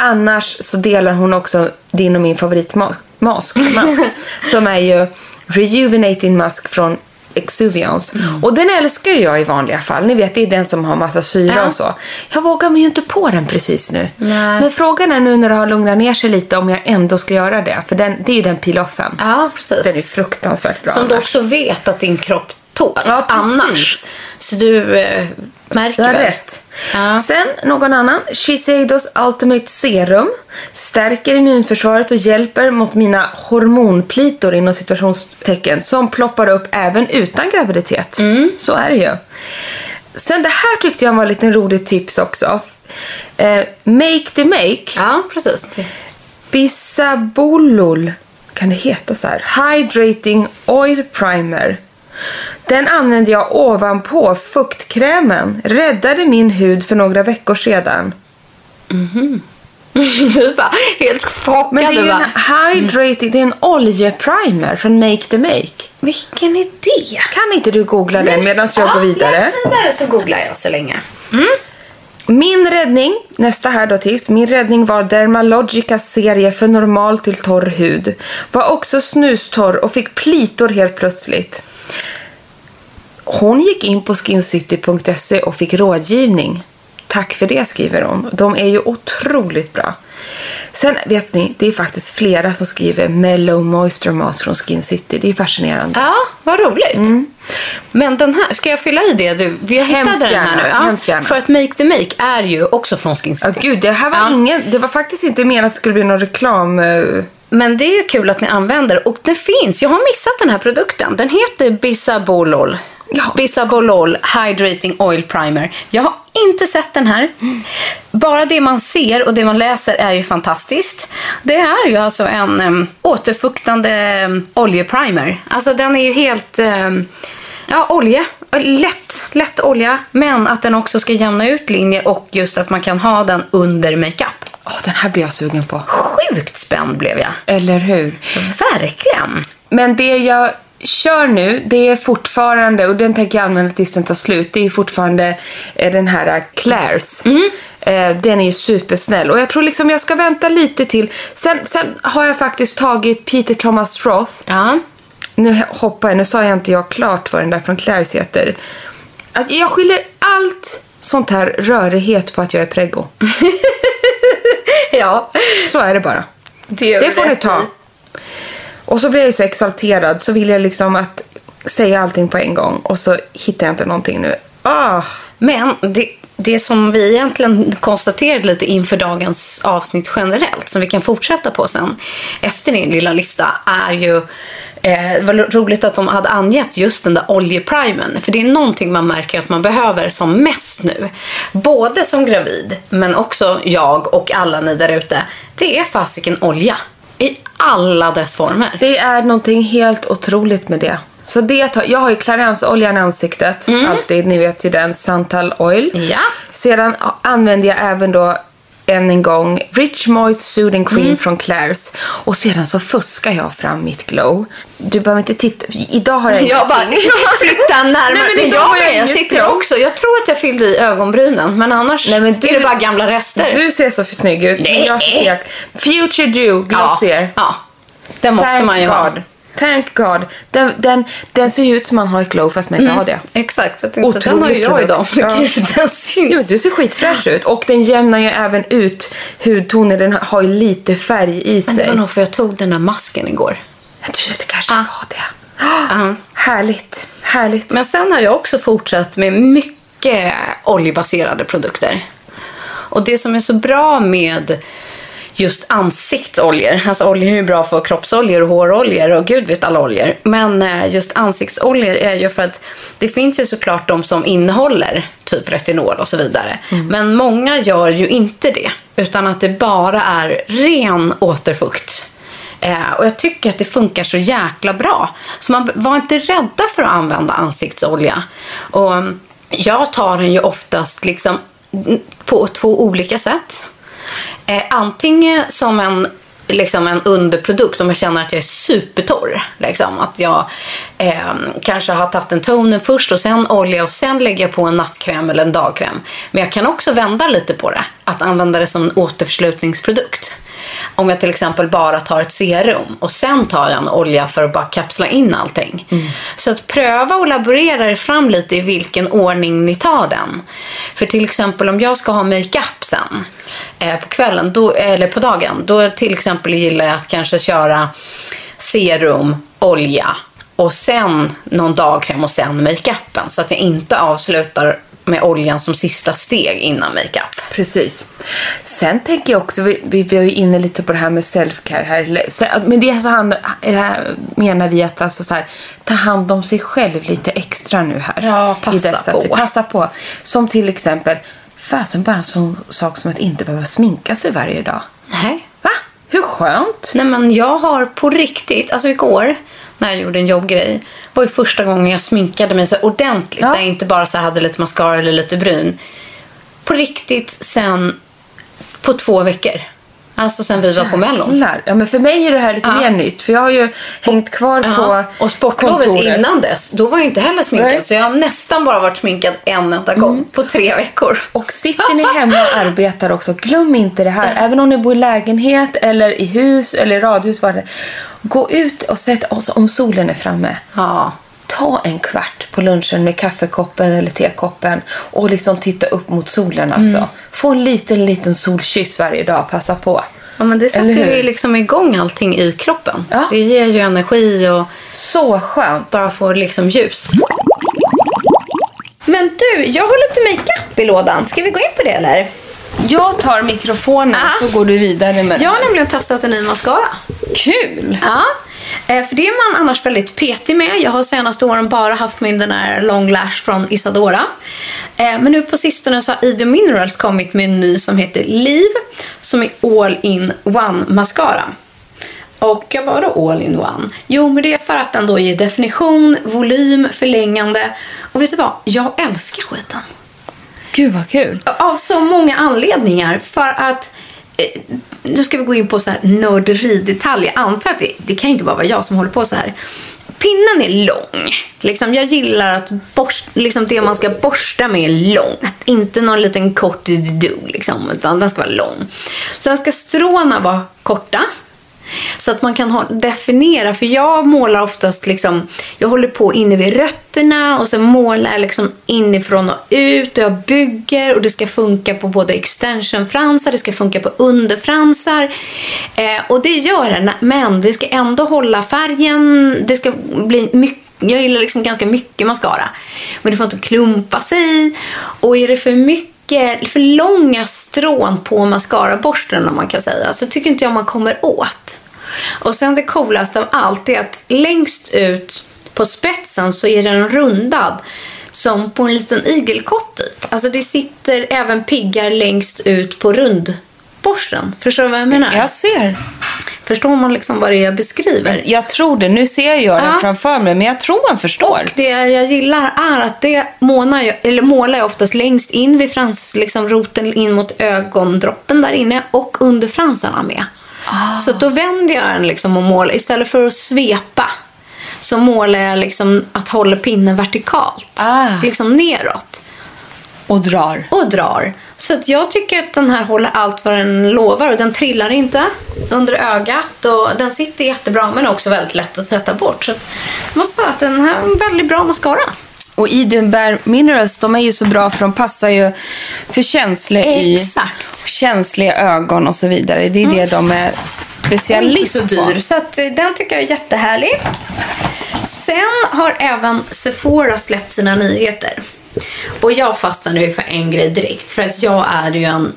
Annars så delar hon också din och min favoritmask mask, mask [LAUGHS] som är ju Rejuvenating Mask från Exuviance. Och den älskar jag i vanliga fall. Ni vet, det är den som har massa syra Ja. och så. Jag vågar mig ju inte på den precis nu. Nej. Men frågan är nu när det har lugnat ner sig lite om jag ändå ska göra det. För den, det är ju den peel-offen. Ja, precis. Den är fruktansvärt bra Som du annars. också vet att din kropp tål Ja, precis. annars. Så du eh, märker Du har rätt. Ja. Sen någon annan. Shiseidos Ultimate Serum. Stärker immunförsvaret och hjälper mot mina hormonplitor inom situationstecken som ploppar upp även utan graviditet. Mm. Så är det ju. Sen det här tyckte jag var en liten rolig tips också. Eh, make the make. Ja, precis. Bisabolol, kan det heta så här? Hydrating Oil Primer. Den använde jag ovanpå fuktkrämen. Räddade min hud för några veckor sedan. [LAUGHS] Du bara helt chockad. Men det är ju en hydrating, det är en oljeprimer från Make the Make. Vilken idé! Kan inte du googla den medan jag Ja, går vidare? läs vidare så googlar jag så länge. Min räddning, nästa här då tips. Min räddning var Dermalogicas serie för normal till torr hud. Var också snustorr och fick plitor helt plötsligt. Hon gick in på skincity.se och fick rådgivning. Tack för det skriver hon. De är ju otroligt bra. Sen vet ni, det är faktiskt flera som skriver Mellow Moisture Mask från Skin City. Det är fascinerande. Ja, vad roligt. Men den här, ska jag fylla i det du? Vi har hittat Hemskt den här gärna, nu. gärna. För att Make the Make är ju också från Skin Ja, City. gud, det här var Ja. ingen... Det var faktiskt inte menat att det skulle bli någon reklam... eh, Men det är ju kul att ni använder och det finns. Jag har missat den här produkten. Den heter Bisabolol. Ja. Bisabolol Hydrating Oil Primer. Jag har inte sett den här. Bara det man ser och det man läser är ju fantastiskt. Det är ju alltså en um, återfuktande um, oljeprimer. Alltså den är ju helt... Um, ja, olja. Lätt, lätt olja. Men att den också ska jämna ut linje och just att man kan ha den under makeup. Åh, den här blir jag sugen på. Sjukt spänd blev jag. Eller hur? Verkligen. Men det jag kör nu, det är fortfarande, och den tänker jag använda tills den tar slut, det är fortfarande eh, den här eh, Claire's. Eh, Den är ju supersnäll. Och jag tror liksom jag ska vänta lite till. Sen, sen har jag faktiskt tagit Peter Thomas Roth. Ja. Nu hoppar jag, nu sa jag inte jag klart vad den där från Claire's heter. Att jag skyller allt sånt här rörighet på att jag är preggo. [LAUGHS] ja. Så är det bara. Det, Det du får ni ta. Och så blir jag så exalterad så vill jag liksom att säga allting på en gång och så hittar jag inte någonting nu. Ah, Men det, det som vi egentligen konstaterade lite inför dagens avsnitt generellt, som vi kan fortsätta på sen efter din lilla lista, är ju eh, det var roligt att de hade angett just den där oljeprimen. För det är någonting man märker att man behöver som mest nu. Både som gravid, men också jag och alla ni där ute. Det är fasiken olja. I alla dess former. det är någonting helt otroligt med det. Så det tar, jag har ju Clarence-oljan i ansiktet. Alltid. Ni vet ju den. Santal Oil. Mm. Ja. Sedan använder jag även då än en gång Rich Moist Soothing Cream Mm. från Claire's. Och sedan så fuskar jag fram mitt glow. Du behöver inte titta. Idag har jag [LAUGHS] Jag bara, titta [LAUGHS] närmare. Nej, men jag, jag jag sitter glow. också. Jag tror att jag fyllde i ögonbrynen, men annars Nej, men du- är det bara gamla rester. Du ser så snygg ut. Nej. Jag Future Dew Glossier. Ja, det måste Thank man ju ha. Thank God. Den, den, den ser ju ut som man har ett glow fast man inte har det. Exakt, jag tänkte, så den har ju jag idag. [LAUGHS] Ja. kanske ens syns. Jo, du ser skitfräsch ut. Och den jämnar ju även ut hudtoner. Den har ju lite färg i Men det sig. var nog för jag tog den där masken igår. Jag tror att det kanske Ah. var det. Ja. Härligt. Härligt. Men sen har jag också fortsatt med mycket oljebaserade produkter. Och det som är så bra med just ansiktsoljor, alltså oljor är bra för kroppsoljor och håroljor och gud vet alla oljor. Men eh, just ansiktsoljor är ju för att det finns ju såklart de som innehåller typ retinol och så vidare. Men många gör ju inte det, utan att det bara är ren återfukt. Eh, och jag tycker att det funkar så jäkla bra. Så man var inte rädda för att använda ansiktsolja. Och mm, jag tar den ju oftast liksom mm, på två olika sätt. Eh, antingen som en, liksom en underprodukt om jag känner att jag är supertorr. Liksom. Att jag eh, kanske har tagit en toner först och sen olja och sen lägger jag på en nattkräm eller en dagkräm. Men jag kan också vända lite på det. Att använda det som en återförslutningsprodukt. Om jag till exempel bara tar ett serum och sen tar jag en olja för att bara kapsla in allting. Så att pröva och laborera er fram lite i vilken ordning ni tar den. För till exempel om jag ska ha makeup sen eh, på kvällen då, eller på dagen. Då till exempel gillar jag att kanske köra serum, olja och sen någon dagkräm och sen makeupen. Så att jag inte avslutar med oljan som sista steg innan makeup. Precis. Sen tänker jag också, vi, vi, vi är ju inne lite på det här med self-care här. Men det hand, eh, menar vi att alltså så här, ta hand om sig själv lite extra nu här. Ja, passa på. tider. Passa på. Som till exempel, fasen bara en sån sak som att inte behöva sminka sig varje dag. Nej. Va? Hur skönt? Nej men jag har på riktigt, alltså igår när jag gjorde en jobbgrej var ju första gången jag sminkade mig så ordentligt. Ja. Där jag inte bara så hade lite mascara eller lite bryn. På riktigt sen på två veckor. Alltså sen vi var på Mellon. Ja, men för mig är det här lite Ja. mer nytt. För jag har ju hängt kvar Ja. på Och sportlovet kontoret. innan dess, då var jag inte heller sminkad. Nej. Så jag har nästan bara varit sminkad en enda gång på tre veckor. Och sitter ni hemma och arbetar också, glöm inte det här. Även om ni bor i lägenhet eller i hus eller radhus. Var det. Gå ut och sätt oss om solen är framme. Ja. Ta en kvart på lunchen med kaffekoppen eller tekoppen och liksom titta upp mot solen alltså. Mm. Få en liten, liten solkyss varje dag. Passa på. Ja, men det sätter ju liksom igång allting i kroppen. Ja. Det ger ju energi och Så skönt. bara får liksom ljus. Men du, jag har lite makeup i lådan. Ska vi gå in på det eller? Jag tar mikrofonen Ah. så går du vidare med Jag har nämligen testat en ny mascara. Kul! Ja, för det är man annars väldigt petig med. Jag har senaste åren bara haft min den här long lash från Isadora. Eh, Men nu på sistone så har Ida Minerals kommit med en ny som heter Liv som är all in one mascara. Och jag bara då all in one? Jo, men det är för att den då ger definition, volym, förlängande. Och vet du vad? Jag älskar skiten. Gud vad kul. Av så många anledningar. För att eh, Eh, nu ska vi gå in på så här nörderidetaljer. Jag antar att det, det kan ju inte bara vara jag som håller på så här. Pinnen är lång. Liksom, jag gillar att borst, liksom, det man ska borsta med är långt. Inte någon liten kort du liksom, utan den ska vara lång. Sen ska stråna vara korta. Så att man kan ha, definiera, för jag målar oftast liksom, jag håller på inne vid rötterna och sen målar jag liksom inifrån och ut och jag bygger och det ska funka på både extensionfransar, det ska funka på underfransar. Eh, och det gör det, men det ska ändå hålla färgen, det ska bli mycket jag gillar liksom ganska mycket mascara. Men det får inte klumpa sig. Och är det för mycket, för långa strån på mascaraborsten om man kan säga, så tycker inte jag man kommer åt. Och sen det coolaste av allt är att längst ut på spetsen så är den rundad som på en liten igelkott typ. Alltså det sitter även piggar längst ut på rundborsten. Förstår du vad jag menar? Jag ser. Förstår man liksom vad det är jag beskriver? Jag tror det. Nu ser jag den Ja. framför mig, men jag tror man förstår. Och det jag gillar är att det målar jag, eller målar jag oftast längst in vid frans, liksom roten in mot ögondroppen där inne och under fransarna med. Så att då vänder jag den liksom och målar. Istället för att svepa så målar jag liksom att hålla pinnen vertikalt. Ah. Liksom neråt. Och drar. Och drar. Så att jag tycker att den här håller allt vad den lovar och den trillar inte under ögat och den sitter jättebra men också väldigt lätt att tvätta bort. Så att jag måste säga att den här är en väldigt bra mascara. Och Eden Bare Minerals, de är ju så bra för de passar ju för känsliga i Exakt. känsliga ögon och så vidare. Det är det de är Och inte specialist så dyr. Så att, eh, den tycker jag är jättehärlig. Sen har även Sephora släppt sina nyheter. Och jag fastnade ju för en grej direkt. För att jag är ju en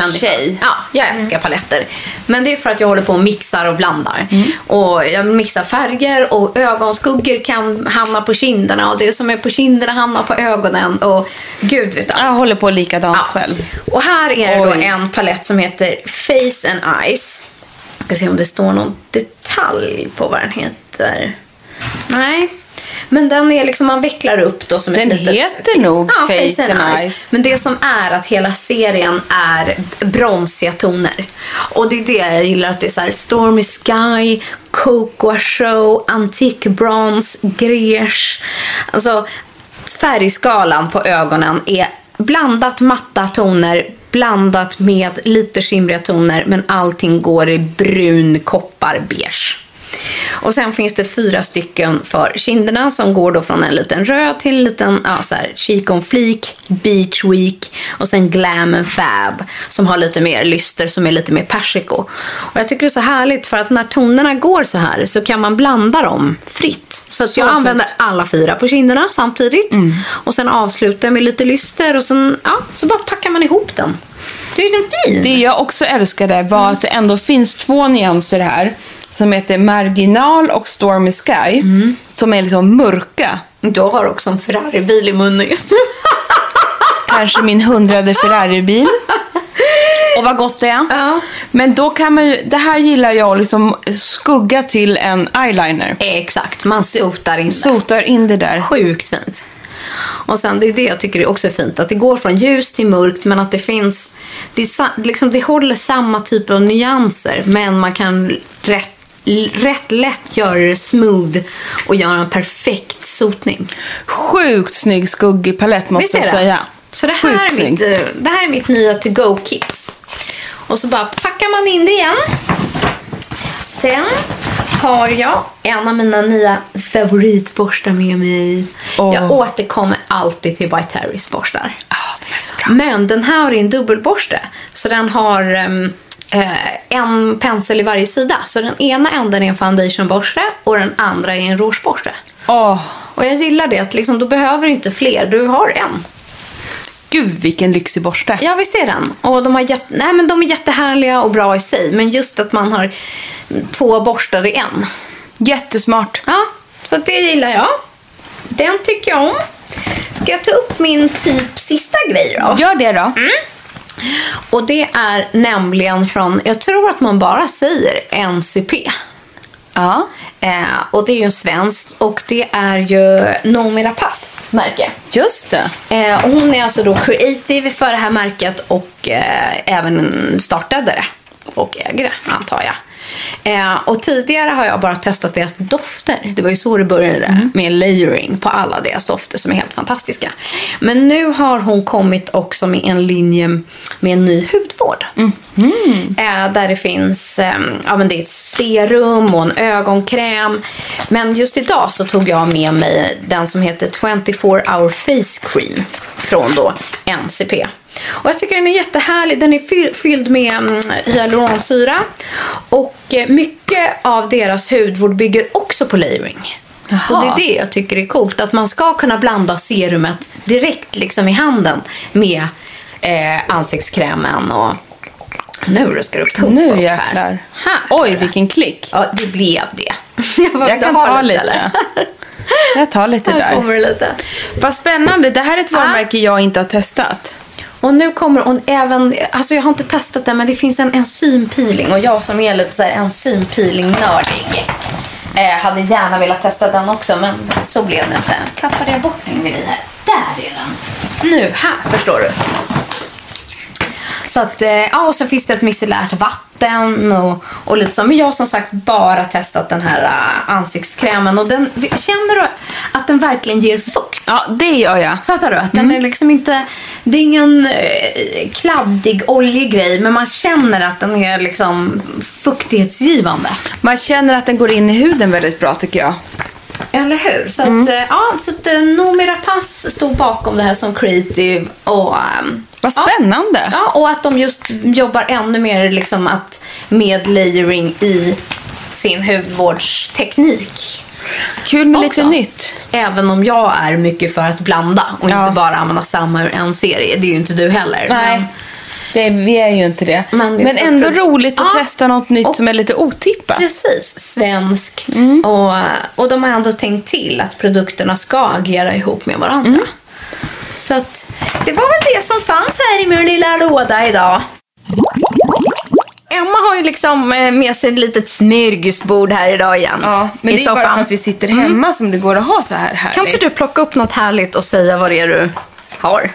palettmänniska. Tjej. Ja, jag älskar paletter. Men det är för att jag håller på och mixar och blandar. Och jag mixar färger och ögonskuggor kan hamna på kinderna. Och det som är på kinderna hamnar på ögonen. Och gud vet allt. Jag håller på likadant Ja. själv. Och här är det då en palett som heter Face and Eyes. Ska se om det står någon detalj på vad den heter. Nej. Men den är liksom, man vecklar upp då som Den ett litet... heter nog Face and Eyes. Men det som är att hela serien är bronsiga toner. Och det är det jag gillar, att det är så här Stormy Sky, Cocoa Show, Antique Bronze, Grèche. Alltså färgskalan på ögonen är blandat matta toner blandat med lite skimriga toner men allting går i brun koppar beige. Och sen finns det fyra stycken för kinderna som går då från en liten röd till en liten ja, så här, cheek on fleek, beach week och sen glam and fab som har lite mer lyster som är lite mer persiko. Och jag tycker det är så härligt för att när tonerna går så här så kan man blanda dem fritt. Så att Så jag fint. använder alla fyra på kinderna samtidigt och sen avslutar med lite lyster och sen ja, så bara packar man ihop den. Det är fin. Det jag också älskade var att det ändå finns två nyanser här. Som heter Marginal och Stormy Sky. Som är liksom mörka. Du har också en Ferrari-bil i munnen just nu. [LAUGHS] Kanske min hundrade Ferrari-bil. Och vad gott det är. Ja. Men då kan man ju, det här gillar jag, liksom skugga till en eyeliner. Exakt, man sotar in det. Sotar in det där. Sjukt fint. Och sen det är det jag tycker är också fint. Att det går från ljus till mörkt men att det finns... Det, är, liksom, det håller samma typ av nyanser men man kan rätt, rätt lätt göra det smooth och göra en perfekt sotning. Sjukt snygg skuggig palett måste är jag säga. Så det här, Sjukt är snygg. mitt, det här är mitt nya to-go-kit. Och så bara packar man in det igen. Sen har jag en av mina nya favoritborstar med mig. Åh. Jag återkommer alltid till By Terrys borstar. Ah, de är så bra. Men den här är en dubbelborste. Så den har ehm, eh, en pensel i varje sida. Så den ena änden är en foundationborste och den andra är en rougeborste. Åh, Och jag gillar det att liksom, då behöver du inte fler, du har en. Gud vilken lyxig borste. Ja, visst är den. Och de, har jätte, nej, men de är jättehärliga och bra i sig. Men just att man har två borstar i en. Jättesmart. Ja, så det gillar jag. Den tycker jag om. Ska jag ta upp min typ sista grej då? Gör det då. Och det är nämligen från, jag tror att man bara säger NCP. Ja. Eh, och det är ju en svensk och det är ju Noomi Rapace märke. Just det. Eh, och hon är alltså då creative för det här märket och eh, även startade det. Och äger det, antar jag. Eh, och tidigare har jag bara testat deras dofter. Det var ju så det började med layering på alla deras dofter som är helt fantastiska. Men nu har hon kommit också med en linje med en ny hudvård. Eh, där det finns eh, ja, men det är ett serum och en ögonkräm. Men just idag så tog jag med mig den som heter 24 hour face cream från då NCP. Och jag tycker den är jättehärlig. Den är fy- fylld med mm, hyaluronsyra. Och eh, mycket av deras hudvård bygger också på layering. Jaha. Och det är det jag tycker är coolt. Att man ska kunna blanda serumet direkt liksom i handen med eh, ansiktskrämen och... Nu ska du pumpa Nu jäklar. här. här Oj, vilken klick. Ja, det blev det. [LAUGHS] Jag, Jag "Vill kan ta lite. eller?" [LAUGHS] Jag tar lite Här där. kommer lite. Vad spännande. Det här är ett varumärke jag inte har testat. Och nu kommer hon även, alltså jag har inte testat den men det finns en enzympeeling och jag som är lite så här enzympeeling-nördig eh, hade gärna velat testa den också men så blev det inte. Tappade jag bort min grej här? Där är den. Nu, här förstår du. Så att, eh, ja, och så finns det ett micellärt vatten och, och lite så. Men jag har som sagt bara testat den här uh, ansiktskrämen och den, känner du att den verkligen ger fukt? Ja, det gör jag. Fattar du? Att den är liksom inte, det är ingen eh, kladdig, oljig grej men man känner att den är liksom fuktighetsgivande. Man känner att den går in i huden väldigt bra tycker jag. Eller hur? Så att, eh, ja, så att eh, Noomi Rapace stod bakom det här som creative och ehm, Vad spännande. Ja, och att de just jobbar ännu mer liksom att med layering i sin hudvårdsteknik. Kul med Också. lite nytt. Även om jag är mycket för att blanda och Ja. inte bara använda samma ur en serie. Det är ju inte du heller. Nej. Men, Det, vi är ju inte det. Men Men, det så ändå kul. roligt att Ja. testa något nytt Och- som är lite otippat. precis, svenskt. Mm. Och, och de har ändå tänkt till att produkterna ska agera ihop med varandra. Mm. Så att, det var väl det som fanns här i min lilla låda idag. Emma har ju liksom eh, med sig ett litet smörgåsbord här idag igen. Ja, men det är bara soffan. för att vi sitter hemma som det går att ha så här härligt. Kan inte du plocka upp något härligt och säga vad det är du har?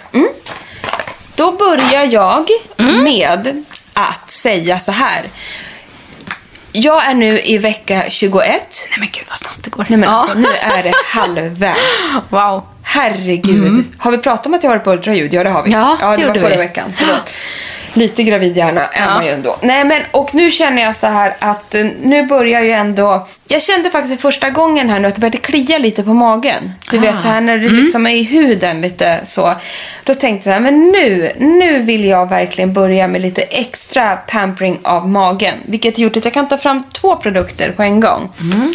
Då börjar jag Mm. med att säga så här. Jag är nu i vecka 21. Nej men gud vad snabbt det går. Nej, men Ja. alltså, nu är det [LAUGHS] halvvägs. Wow. Herregud. Har vi pratat om att jag har varit på ultraljud? Ja, det har vi. Mm. Ja, ja det det var förra vi. veckan. Förlåt. Lite gravid hjärna är Ja. man ju ändå. Nej, men och nu känner jag så här att eh, nu börjar ju ändå... Jag kände faktiskt första gången här nu att det började klia lite på magen. Du Ah. vet här när det Mm. liksom är i huden lite så. Då tänkte jag så här, men nu, nu vill jag verkligen börja med lite extra pampering av magen. Vilket gjort att jag kan ta fram två produkter på en gång. Mm.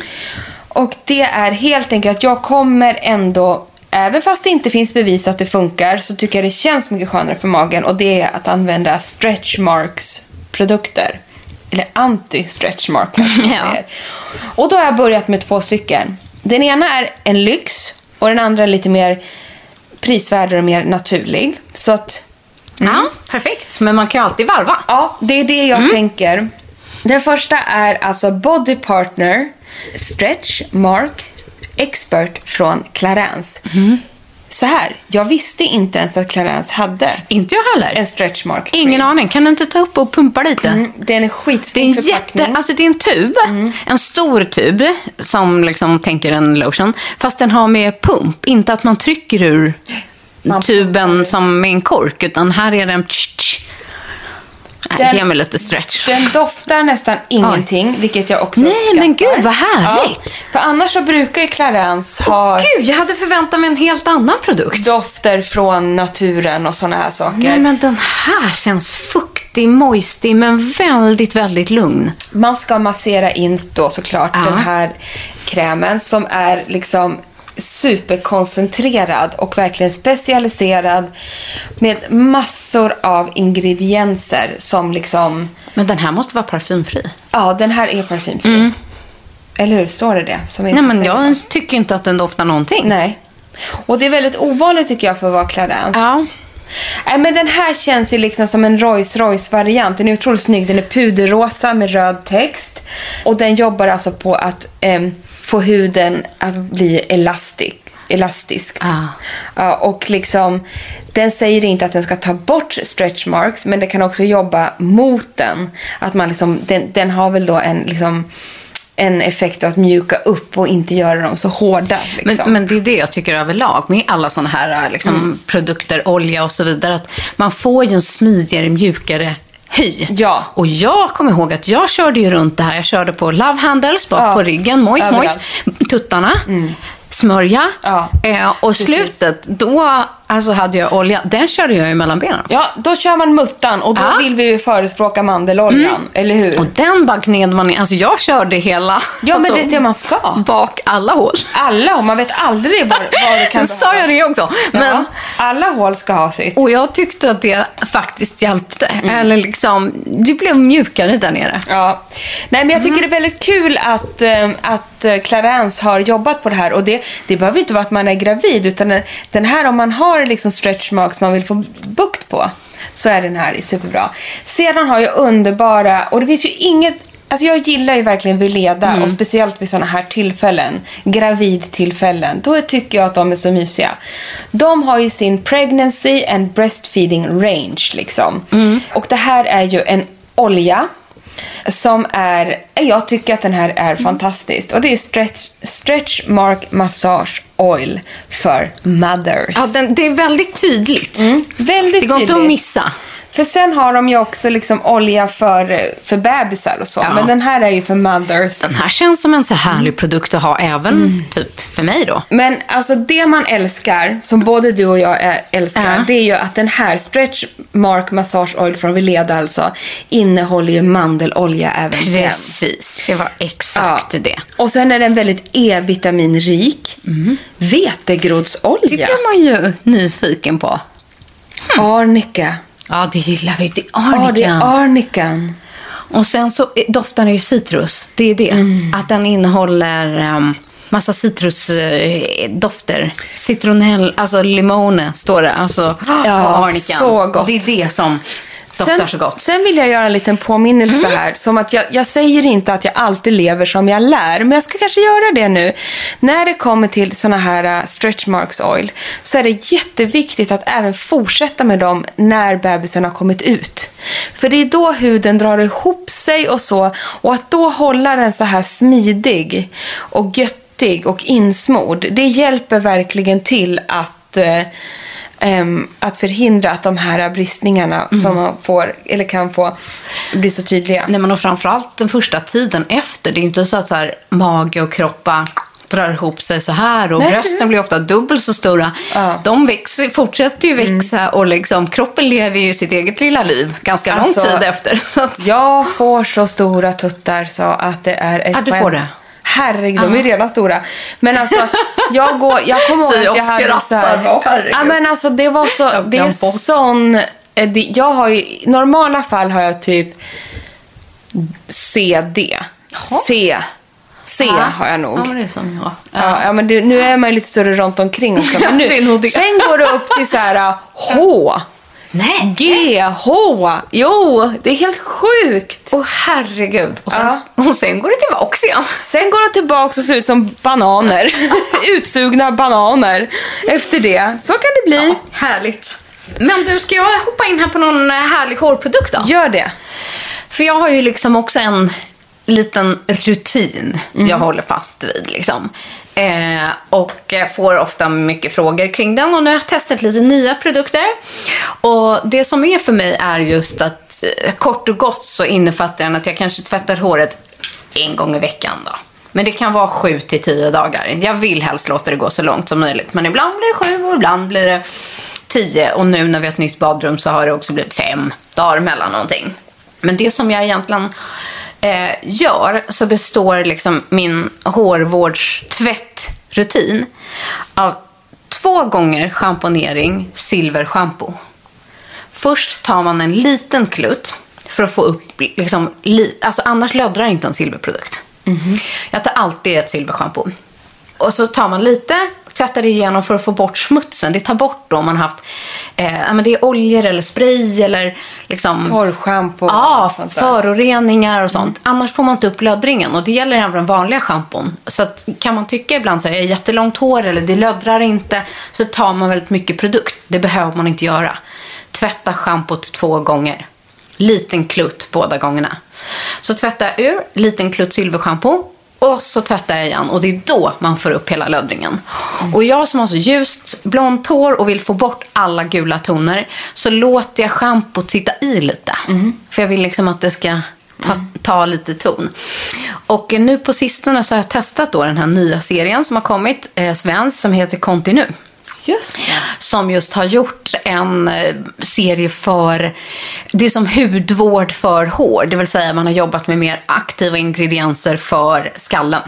Och det är helt enkelt att jag kommer ändå, även fast det inte finns bevis att det funkar, så tycker jag det känns mycket skönare för magen och det är att använda stretch marks produkter. Eller anti-stretch mark kanske man [LAUGHS] Ja. Och då har jag börjat med två stycken. Den ena är en lyx och den andra är lite mer prisvärd och mer naturlig. Så att Ja, perfekt. Men man kan ju alltid varva. Ja, det är det jag tänker. Den första är alltså Body Partner Stretch Mark Expert från Clarence. Så här, jag visste inte ens att Clarence hade Inte jag heller. en stretch mark. Ingen aning. Kan du inte ta upp och pumpa lite? Mm, den är Det är en jätte, alltså det är en tub, en stor tub som liksom tänker en lotion. Fast den har med pump, inte att man trycker ur tuben som med en kork. Utan här är den tsch, tsch. Den- Ge mig lite stretch. Den doftar nästan ingenting, vilket jag också Nej, uppskattar. men gud, vad härligt. för annars så brukar ju Clarence ha Gud, jag hade förväntat mig en helt annan produkt. dofter från naturen och såna här saker. Nej, men den här känns fuktig, moistig, men väldigt, väldigt lugn. Man ska massera in då såklart Ja. den här krämen som är liksom superkoncentrerad och verkligen specialiserad med massor av ingredienser som liksom... Men den här måste vara parfymfri. Ja, den här är parfymfri. Eller hur? Står det det? Som Mm. Nej, men jag något. tycker inte att den doftar någonting. Nej. Och det är väldigt ovanligt tycker jag för att vara Clarence. Ja. Nej, men den här känns ju liksom som en Rolls Royce-variant. Den är otroligt snygg. Den är puderrosa med röd text. Och den jobbar alltså på att em, få huden att bli elastisk. Elastisk. Ah. Ja, och liksom, den säger inte att den ska ta bort stretch marks, men det kan också jobba mot den. Att man liksom, den, den har väl då en, liksom, en effekt att mjuka upp och inte göra dem så hårda. Liksom. Men, men det är det jag tycker överlag med alla sådana här liksom, produkter, olja och så vidare. Att man får ju en smidigare, mjukare hy. Ja. Och jag kommer ihåg att jag körde ju runt det här. Jag körde på love handles bak Ja. på ryggen, mojs, mojs, tuttarna, smörja. Ja. Eh, och Precis. slutet, då alltså, hade jag olja. Den körde jag ju mellan benen. Ja, då kör man muttan och då Ja. vill vi ju förespråka mandeloljan, eller hur? Och den bara gned man in. Alltså jag körde hela. Ja, men alltså, det är det man ska. Bak alla hål. Alla, och man vet aldrig var, var det kan [LAUGHS] Sa jag det också? Men, Ja, alla hål ska ha sitt. Och jag tyckte att det faktiskt hjälpte. Eller liksom, det blev mjukare där nere. Ja. Nej, men jag tycker det är väldigt kul att, eh, att eh, Clarence har jobbat på det här. Och det, det behöver inte vara att man är gravid, utan den här om man har liksom stretch marks man vill få bukt på. så är den här superbra. Sedan har jag underbara, och det finns ju inget Alltså jag gillar ju verkligen Veleda Mm. och speciellt vid sådana här tillfällen, gravidtillfällen. Då tycker jag att de är så mysiga. De har ju sin pregnancy and breastfeeding range liksom. Mm. Och det här är ju en olja som är, jag tycker att den här är fantastisk. Och det är Stretch, stretch Mark Massage Oil för mothers. Ja, den, det är väldigt tydligt. Väldigt Det går inte att tydligt. missa. För sen har de ju också liksom olja för, för bebisar och så. Ja. Men den här är ju för mothers. Den här känns som en så härlig produkt att ha även typ för mig då. Men alltså det man älskar, som både du och jag älskar, Ja. det är ju att den här Stretch Mark Massage Oil från Veleda alltså innehåller ju mandelolja även den. Precis, det var exakt det. Och sen är den väldigt E-vitaminrik. Vetegrodsolja. Det blir man ju nyfiken på. Arnika. Ja, det gillar vi. Det är Ja, det är arnikan. arnikan. Och sen så doftar den ju citrus. Det är det. Mm. Att den innehåller um, massa citrusdofter. Citronell, alltså limone står det. Alltså, Ja, och arnikan. så gott. Det är det som doftar Sen, så gott. sen vill jag göra en liten påminnelse här. Som att jag, jag säger inte att jag alltid lever som jag lär, men jag ska kanske göra det nu. När det kommer till såna här uh, stretch marks oil så är det jätteviktigt att även fortsätta med dem när bebisen har kommit ut. För det är då huden drar ihop sig och så. Och att då hålla den så här smidig och göttig och insmord, det hjälper verkligen till att ehm, att förhindra att de här bristningarna som man får, eller kan få, blir så tydliga. Nej, men och framförallt den första tiden efter. Det är inte så att så här, mage och kropp drar ihop sig så här och Nej. brösten blir ofta dubbelt så stora. Ja. De växer, fortsätter ju växa och liksom, kroppen lever ju sitt eget lilla liv ganska Alltså, lång tid efter. [LAUGHS] Jag får så stora tuttar så att det är ett Ja, du får skämt. det. Herregud, de är redan stora. Men alltså, jag, går, jag kommer ihåg [LAUGHS] att jag hade så här, ja, men alltså det var så, det är sån, eh, det, jag har ju, i normala fall har jag typ CD. C. C har jag nog. Ja, men det är som jag. Ja, ja men det, nu är man ju lite större runt omkring också. Men [LAUGHS] nu. Sen går det upp till så här [LAUGHS] H. Nej. G, H. Jo, det är helt sjukt. Åh herregud. Och sen, Ja. och sen går det tillbaka igen. Sen går det tillbaka och ser ut som bananer. [LAUGHS] Utsugna bananer. Efter det. Så kan det bli. Härligt. Men du, ska jag hoppa in här på någon eh, härlig hårprodukt då? Gör det. För jag har ju liksom också en liten rutin jag håller fast vid. Liksom. Eh, och jag får ofta mycket frågor kring den. Och nu har jag testat lite nya produkter. Och det som är för mig är just att eh, kort och gott så innefattar den att jag kanske tvättar håret en gång i veckan. Då. Men det kan vara sju till tio dagar. Jag vill helst låta det gå så långt som möjligt. Men ibland blir det sju och ibland blir det tio. Och nu när vi har ett nytt badrum så har det också blivit fem dagar mellan någonting. Men det som jag egentligen eh, gör så består liksom min hårvårdstvättrutin av två gånger schamponering silverschampo. Först tar man en liten klutt för att få upp, liksom, li- alltså annars löddrar inte en silverprodukt. Jag tar alltid ett silverschampo. Och så tar man lite, tvättar det igenom för att få bort smutsen. Det tar bort då om man haft, eh, men det är oljor eller spray eller liksom... Torrschampo. Ja, och sånt där. föroreningar och sånt. Annars får man inte upp löddringen och det gäller även den vanliga schampon. Så att, kan man tycka ibland så här, jag har jättelångt hår eller det löddrar inte, så tar man väldigt mycket produkt. Det behöver man inte göra. Tvätta schampot två gånger. Liten klutt båda gångerna. Så tvättar jag ur, liten klutt silverschampo och så tvättar jag igen och det är då man får upp hela löddringen. Och jag som har så ljust blont hår och vill få bort alla gula toner så låter jag schampot sitta i lite. För jag vill liksom att det ska ta, ta lite ton. Och nu på sistone så har jag testat då den här nya serien som har kommit, eh, svensk, som heter Continu Just det. som just har gjort en eh, serie för, det är som hudvård för hår, det vill säga man har jobbat med mer aktiva ingredienser för skallen.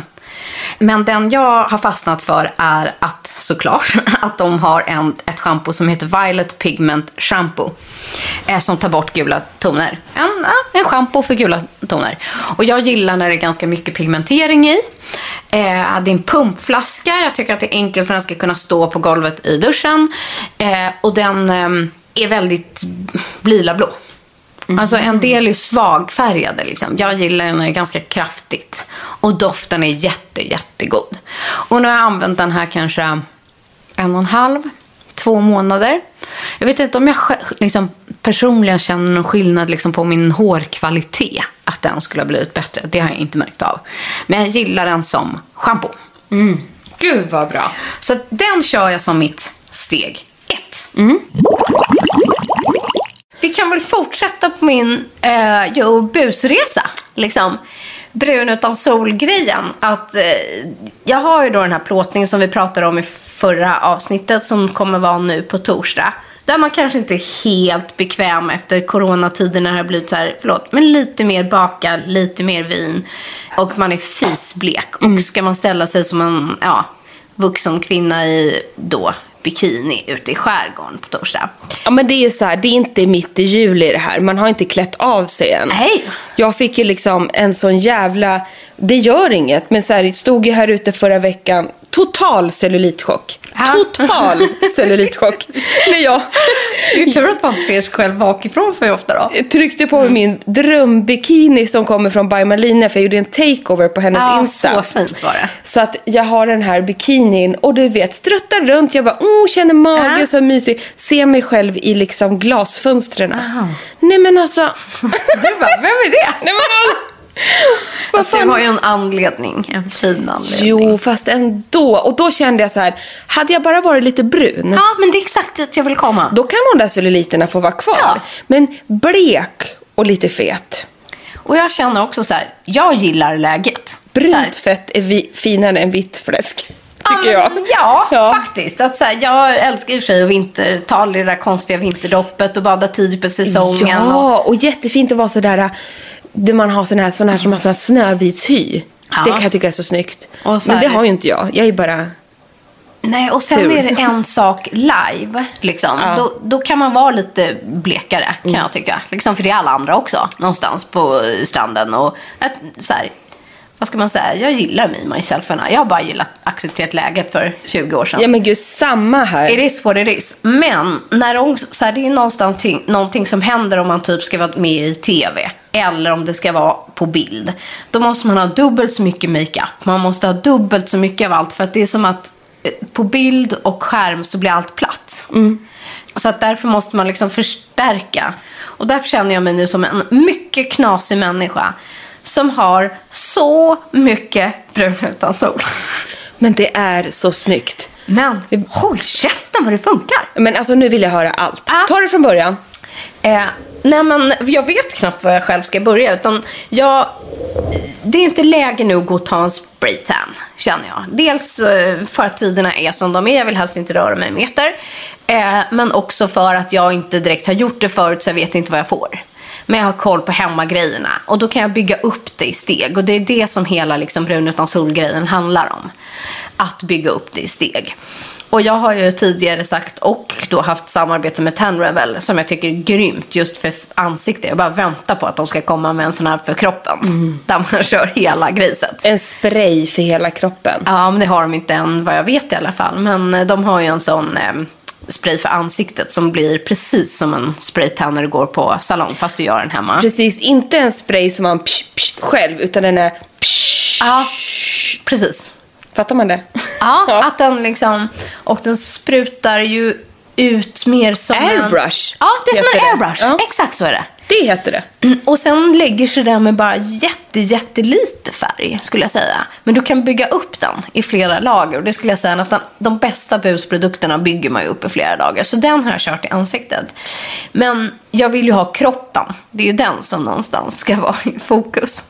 Men den jag har fastnat för är att, såklart, [LAUGHS] att de har en, ett shampoo som heter Violet Pigment Shampoo. Eh, som tar bort gula toner. En, en shampoo för gula toner. Och jag gillar när det är ganska mycket pigmentering i. Eh, det är en pumpflaska. Jag tycker att det är enkelt för att den ska kunna stå på golvet i duschen. Eh, och den... eh, är väldigt lila-blå. Alltså en del är svagfärgade. Liksom. Jag gillar den ganska kraftigt. Och doften är jätte, jättegod. Och nu har jag använt den här kanske en och en halv, två månader. Jag vet inte om jag liksom, personligen känner någon skillnad liksom, på min hårkvalitet. Att den skulle ha blivit bättre. Det har jag inte märkt av. Men jag gillar den som shampoo. Gud vad bra. Så den kör jag som mitt steg ett. Vi kan väl fortsätta på min eh, Joe busresa. Liksom. Brun utan sol-grejen. Att, eh, jag har ju då den här plåtningen som vi pratade om i förra avsnittet som kommer vara nu på torsdag. Där man kanske inte är helt bekväm efter coronatiden när det har blivit så här, förlåt, men lite mer bakad, lite mer vin. Och man är fisblek. Och ska man ställa sig som en ja, vuxen kvinna i då bikini ute i skärgården på torsdag. Ja men det är så här, det är inte mitt i juli det här. Man har inte klätt av sig än. Nej. Jag fick ju liksom en sån jävla, det gör inget, men så här, stod ju här ute förra veckan, total cellulitchock. Ja. Total [LAUGHS] cellulitchock. När jag Det är ju tur att man inte ser sig själv bakifrån för ofta då. tryckte på mig min drömbikini som kommer från By Malina för jag gjorde en takeover på hennes Ja, Insta. så fint var det. Så att jag har den här bikinin och du vet, struttar runt. Jag bara, oh, känner magen Ja. så mysig. Ser mig själv i liksom glasfönstren. Nej men alltså. [LAUGHS] Du bara, vem är det? [LAUGHS] Nej men alltså. [LAUGHS] Fast det fan? har ju en anledning, en fin anledning. Jo, fast ändå. Och då kände jag så här, hade jag bara varit lite brun. Ja, men det är exakt dit jag vill komma. Då kan de där celluliterna få vara kvar. Ja. Men blek och lite fet. Och jag känner också så här, jag gillar läget. Så Brunt fett är vi, finare än vitt fläsk. Ja, Tycker men, jag. Ja, Ja. faktiskt. Att, så här, jag älskar och för sig att vinterta det där konstiga vinterdoppet och bada tidigt på säsongen. Och, Ja, och jättefint att vara sådär, där man har sån här, sån här som har sån här snövitshy. Ja. Det kan jag tycka är så snyggt. Så Men det har ju inte jag. Jag är bara... nej, och sen Ful. är det en [LAUGHS] sak live. Liksom. Ja. Då, då kan man vara lite blekare, kan jag tycka. Liksom, för det är alla andra också, någonstans på stranden. Och, så här, vad ska man säga? Jag gillar me, myself and. Jag har bara gillat accepterat läget för 20 år sedan. Ja men gud, samma här. It is what it is. Men när de, så här, det är någonstans ting, någonting som händer om man typ ska vara med i tv. Eller om det ska vara på bild. Då måste man ha dubbelt så mycket makeup. Man måste ha dubbelt så mycket av allt. För att det är som att eh, på bild och skärm så blir allt platt. Så att därför måste man liksom förstärka. Och därför känner jag mig nu som en mycket knasig människa. Som har så mycket brun utan sol. Men det är så snyggt. Men håll käften vad det funkar! Men alltså nu vill jag höra allt. Ah. Ta det från början. Eh, nej men jag vet knappt var jag själv ska börja. Utan jag, det är inte läge nu att gå och ta en spraytan, känner jag. Dels eh, för att tiderna är som de är. Jag vill helst inte röra mig en meter. Eh, men också för att jag inte direkt har gjort det förut så jag vet inte vad jag får. Men jag har koll på hemmagrejerna. Och då kan jag bygga upp det i steg. Och det är det som hela liksom, brun utan sol-grejen handlar om. Att bygga upp det i steg. Och jag har ju tidigare sagt och då haft samarbete med Tenrevel som jag tycker är grymt just för ansikte. Jag bara väntar på att de ska komma med en sån här för kroppen. Där man [LAUGHS] kör hela griset. En spray för hela kroppen. Ja, men det har de inte än vad jag vet i alla fall. Men eh, de har ju en sån eh, spray för ansiktet som blir precis som en spraytan när du går på salong fast du gör den hemma. Precis, inte en spray som man psh, psh, själv, utan den är psh. Ja, precis. Fattar man det? [LAUGHS] Ja, att den liksom... Och den sprutar ju ut mer som Airbrush en... Ja, det är som en airbrush. Ja. Exakt så är det. Det heter det. Och sen lägger sig där med bara jätte, jättelite färg, skulle jag säga. Men du kan bygga upp den i flera lager. Och det skulle jag säga nästan, de bästa busprodukterna bygger man ju upp i flera lager. Så den har jag kört i ansiktet. Men jag vill ju ha kroppen. Det är ju den som någonstans ska [LAUGHS] vara i fokus.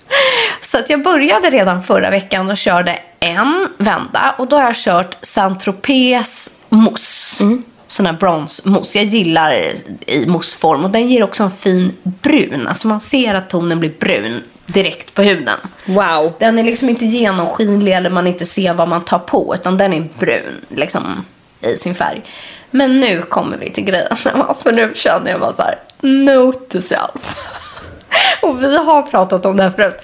Så att jag började redan förra veckan och körde en vända. Och då har jag kört Saint-Tropez mousse. Sån här bronsmousse. Jag gillar i mousseform. Och den ger också en fin brun. Alltså man ser att tonen blir brun direkt på huden. Wow. Den är liksom inte genomskinlig eller man inte ser vad man tar på. Utan den är brun liksom, i sin färg. Men nu kommer vi till grejen. [LAUGHS] För nu känner jag bara så här. Note to self. Och vi har pratat om det här förut.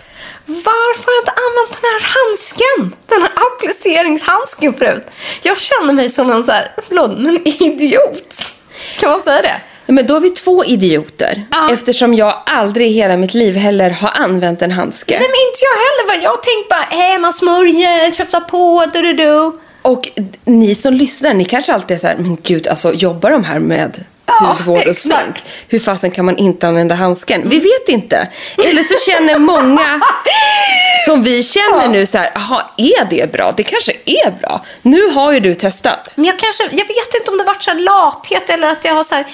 Varför har jag inte använt den här handsken? Den här appliceringshandsken förut. Jag känner mig som en så här, förlåt, men idiot. Kan man säga det? Men då är vi två idioter. Ja. Eftersom jag aldrig i hela mitt liv heller har använt en handske. Nej men inte jag heller. Jag tänkte bara, eh, man smörjer, tjafsar på, du du du. Och ni som lyssnar, ni kanske alltid är så här, men gud, alltså jobbar de här med Ja, hudvård och exakt. smink? Hur fasen kan man inte använda handsken? Vi vet inte. Eller så känner många [LAUGHS] som vi känner nu så här, jaha, är det bra? Det kanske är bra. Nu har ju du testat. Men jag kanske, jag vet inte om det varit så här lathet eller att jag har så här,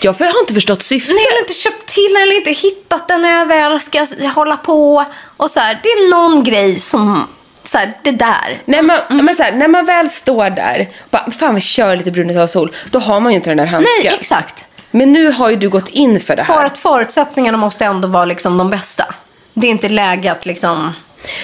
Jag har inte förstått syftet. nej, eller inte köpt till den eller inte hittat den när jag väl ska hålla på. Och så här, det är någon grej som, så här, det där. När man, men så här, när man väl står där, bara, fan vi kör lite brunet av sol, då har man ju inte den där handsken. Nej, exakt. Men nu har ju du gått in för det här. För att förutsättningarna måste ändå vara liksom de bästa. Det är inte läge att liksom,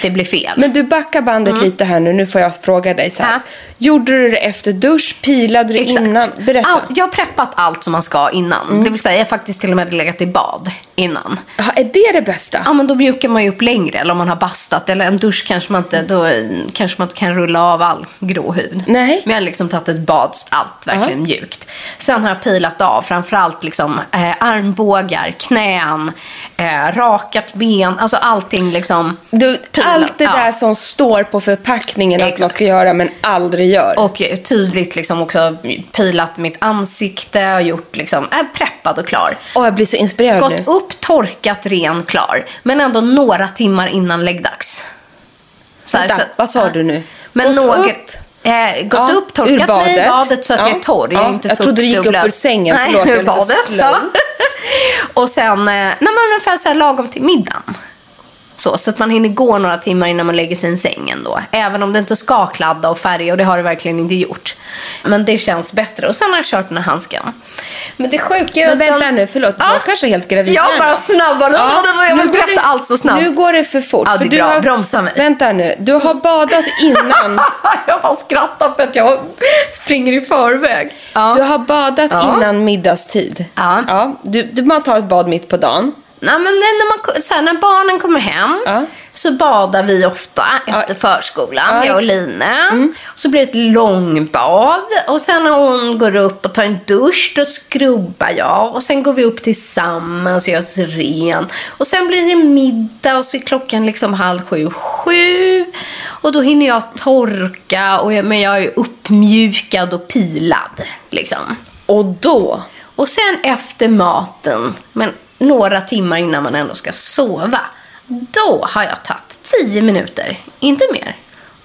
det blir fel. Men du backar bandet lite här nu, nu får jag fråga dig så här. Ja. Gjorde du det efter dusch? Pilade du innan? Berätta. All, jag har preppat allt som man ska innan. Mm. Det vill säga, jag har faktiskt till och med legat i bad innan. Jaha, är det det bästa? Ja, men då mjukar man ju upp längre. Eller om man har bastat. Eller en dusch kanske man inte, då kanske man inte kan rulla av all grå hud. Nej. Men jag har liksom tagit ett bad, allt verkligen mjukt. Sen har jag pilat av framförallt liksom, eh, armbågar, knän, eh, rakat ben. Alltså allting liksom. Du, pilat. allt det Ja. där som står på förpackningen att man Exakt. ska göra men aldrig gör. Och tydligt liksom också pilat mitt ansikte och gjort liksom, är preppad och klar. Åh, jag blir så inspirerad Gått nu. upp, torkat, ren, klar. Men ändå några timmar innan läggdags. Så här, Vänta, så- vad sa du nu? Men Gått några, upp? Eh, gått Ja, upp, torkat mig i badet. så att Ja, jag är torr. Jag, är ja, inte jag trodde du gick upp ur sängen. Nej, Förlåt, är ur badet. Ja. [LAUGHS] och sen, eh, nej, men ungefär så här lagom till middagen. Så, så att man hinner gå några timmar innan man lägger sig i sängen då. Även om det inte ska kladda och färga och det har det verkligen inte gjort. Men det känns bättre. Och sen har jag kört den här handsken. Men det sjuka är ju Men att vänta den- nu, förlåt. Ja. Jag kanske helt gravid Jag bara nu. snabbare. Jag vill berätta det- allt så snabbt. Nu går det för fort. Ja, det är du bra. Har, Bromsa mig. Vänta nu. Du har badat innan. [LAUGHS] jag bara skrattar för att jag springer i förväg. Ja. Du har badat Ja. innan middagstid. Ja. ja du, du, man tar ett bad mitt på dagen. Nej, men när, man, så här, när barnen kommer hem Ja. så badar vi ofta efter Ja. förskolan, Ja, jag och Line. Så blir det ett långbad och sen när hon går upp och tar en dusch då skrubbar jag och sen går vi upp tillsammans och gör oss ren. Och sen blir det middag och så är klockan liksom halv sju, sju. Och då hinner jag torka, och jag, men jag är uppmjukad och pilad. Liksom. Och då? Och sen efter maten, men några timmar innan man ändå ska sova, då har jag tagit 10 minuter, inte mer,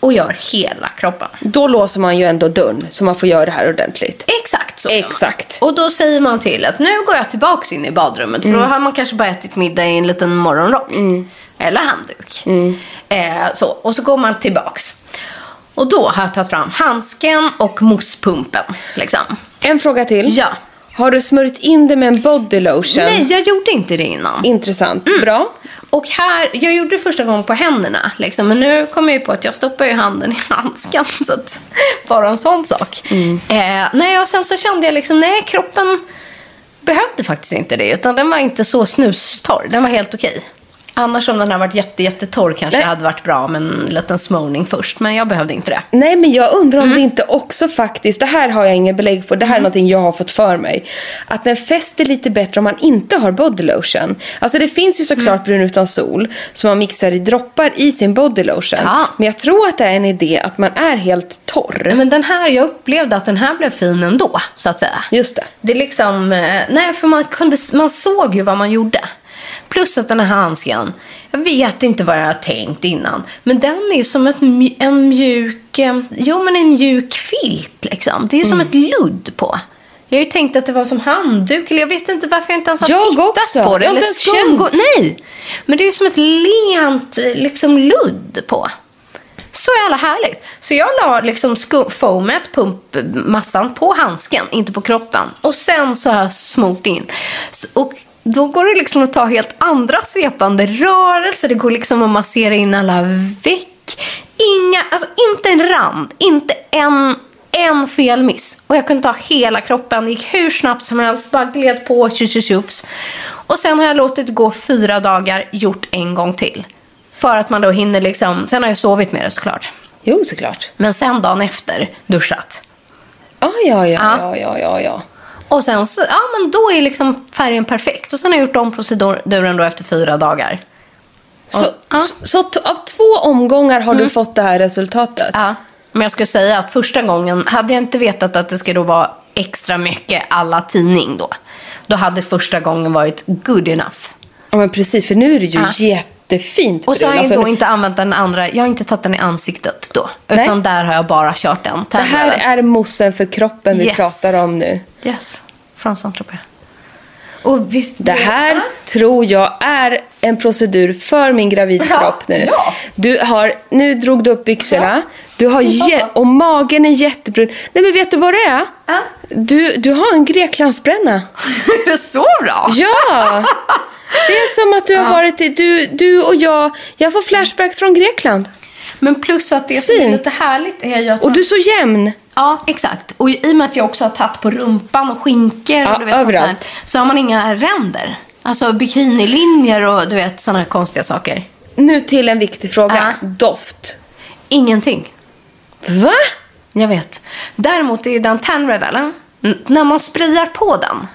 och gör hela kroppen. Då låser man ju ändå dörren så man får göra det här ordentligt. Exakt så. Exakt. Och då säger man till att nu går jag tillbaks in i badrummet, för då har man kanske bara ätit middag i en liten morgonrock. Eller handduk. Eh, så. Och så går man tillbaks. Och då har jag tagit fram handsken och mousspumpen. Liksom. En fråga till. Ja. Har du smörjt in det med en body lotion? Nej, jag gjorde inte det innan. Intressant. Bra. Och här, jag gjorde det första gången på händerna, liksom, men nu kommer jag ju på att jag stoppar ju handen i [LAUGHS] handsken. Så att, bara en sån sak. Eh, nej, och sen så kände jag liksom, nej, kroppen behövde faktiskt inte det. Utan den var inte så snustorr. Den var helt okej. Annars om den hade varit jätte, jättetorr kanske Nej. det hade varit bra med en liten smörning först. Men jag behövde inte det. Nej, men jag undrar Mm. om det inte också faktiskt, det här har jag inget belägg på, det här är någonting jag har fått för mig. Att den fäster lite bättre om man inte har body lotion. Alltså det finns ju såklart Mm. brun utan sol som man mixar i droppar i sin body lotion. Ja. Men jag tror att det är en idé att man är helt torr. Men den här, jag upplevde att den här blev fin ändå, så att säga. Just det. Det är liksom, eh, nej för man, kunde, man såg ju vad man gjorde. Plus att den här handsken, jag vet inte vad jag har tänkt innan. Men den är som ett, en mjuk, eh, jo men en mjuk filt liksom. Det är som ett ludd på. Jag har ju tänkt att det var som handduk, eller jag vet inte varför jag inte ens har Jag tittat också. på det. Jag har eller inte ens skumgå- Nej, men det är ju som ett lent eh, liksom ludd på. Så jävla härligt. Så jag la liksom foamet, pumpmassan, på handsken, inte på kroppen. Och sen så har jag smort in. Så, och då går det liksom att ta helt andra svepande rörelser. Det går liksom att massera in alla veck. Inga, alltså inte en rand, inte en, en felmiss. Och jag kunde ta hela kroppen, det gick hur snabbt som helst, bara gled på, tjus Och sen har jag låtit gå fyra dagar, gjort en gång till. För att man då hinner liksom, sen har jag sovit med det såklart. Jo, såklart. Men sen dagen efter, duschat. Ah, ja, ja, Ja. ja, ja, ja, ja. Och sen så, ja men då är liksom färgen perfekt. Och sen har jag gjort om proceduren då efter fyra dagar. Så, så, så t- av två omgångar har du fått det här resultatet? Ja, men jag skulle säga att första gången, hade jag inte vetat att det då vara extra mycket alla tidning då, då hade första gången varit good enough. Ja, men precis, för nu är det ju Ja. Jättefint Och så har jag Alltså, då inte använt den andra, jag har inte tagit den i ansiktet då. Utan där har jag bara kört den. Det här är mossen för kroppen vi Yes. pratar om nu. Yes, från Saint-Tropez. Och visst... Det här tror jag är en procedur för min gravidkropp nu. ja. Du har, nu drog du upp byxorna. Du har och magen är jättebrun. Nej men vet du vad det är? Du, du har en Greklandsbränna. [LAUGHS] är det så bra? Ja! [LAUGHS] Det är som att du har varit i, du, du och jag, jag får flashbacks från Grekland. Men plus att det som är lite härligt är ju att Och man- du är så jämn. Ja, exakt. Och i och med att jag också har tagit på rumpan och skinkor Ja, och du vet, sånt överallt. där, så har man inga ränder. Alltså bikinilinjer och du vet sådana här konstiga saker. Nu till en viktig fråga. Ja. Doft. Ingenting. Va? Jag vet. Däremot är den Tan Rebellen, n- när man sprayar på den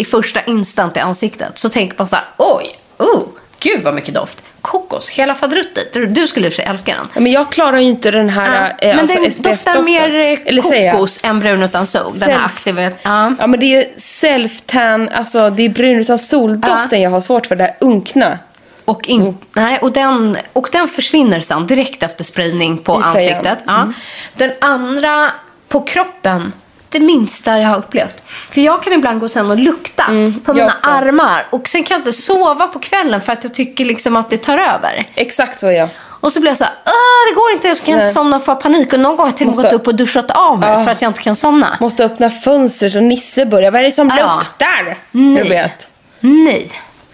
i första instant i ansiktet så tänker man så här, oj, oh, gud vad mycket doft. Kokos, hela fadruttet. Du- Du skulle i och för sig älska den. Ja, men jag klarar ju inte den här Ja, eh, men alltså den doftar mer eh, Eller kokos än brun utan sol. Den här aktiva. Ja. Ja men det är ju self-tan, alltså det är brun utan soldoften jag har svårt för, det här unkna. Och, in, nej, och, den, och den försvinner sen direkt efter spridning på ansiktet. Ja. Den andra på kroppen, det minsta jag har upplevt. För jag kan ibland gå sen och lukta på Mm, jag mina armar. Och sen kan jag inte sova på kvällen för att jag tycker liksom att det tar över. Exakt så jag. Och så blir jag så här, "Åh, det går inte, så kan jag Nej. inte somna och få panik. Och någon gång har jag till och med gått upp och duschat av mig Ja. för att jag inte kan somna. Måste öppna fönstret och Nisse börjar. Vad är det som Ja. luktar? Nej. Du vet. Nej.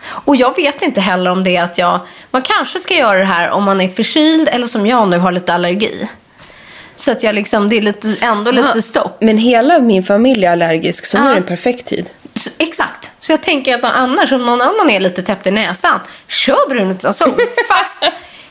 Och jag vet inte heller om det är att jag... Man kanske ska göra det här om man är förkyld eller som jag nu har lite allergi. Så att jag liksom, det är lite, ändå lite stopp. Men hela min familj är allergisk så nu är det en perfekt tid. Så, exakt. Så jag tänker att annars, om någon annan är lite täppt i näsan, kör brun utan sol. [LAUGHS] Fast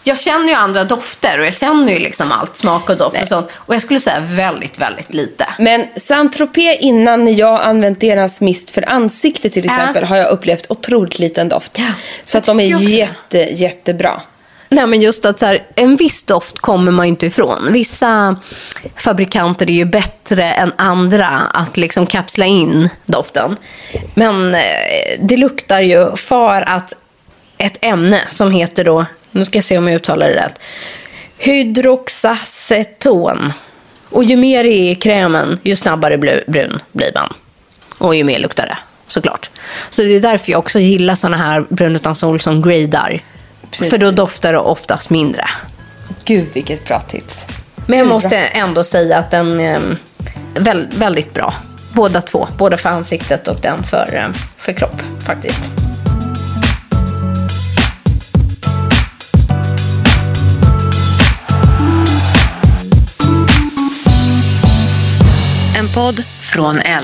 jag känner ju andra dofter och jag känner ju liksom allt, smak och doft och sånt. Och jag skulle säga väldigt, väldigt lite. Men Saint-Tropez innan jag använt deras mist för ansikte till exempel har jag upplevt otroligt liten doft. Ja, så att de är jätte, jättebra. Nej, men just att så här, en viss doft kommer man ju inte ifrån. Vissa fabrikanter är ju bättre än andra att liksom kapsla in doften. Men eh, det luktar ju för att ett ämne som heter då, nu ska jag se om jag uttalar det rätt, hydroxaceton. Och ju mer det är i krämen, ju snabbare brun blir man. Och ju mer luktar det, såklart. Så det är därför jag också gillar såna här brun utan sol som gradar. För då doftar det oftast mindre. Gud vilket bra tips. Men jag måste ändå säga att den är väl, väldigt bra. Båda två. Både för ansiktet och den för, eh, för kropp faktiskt. En podd från L.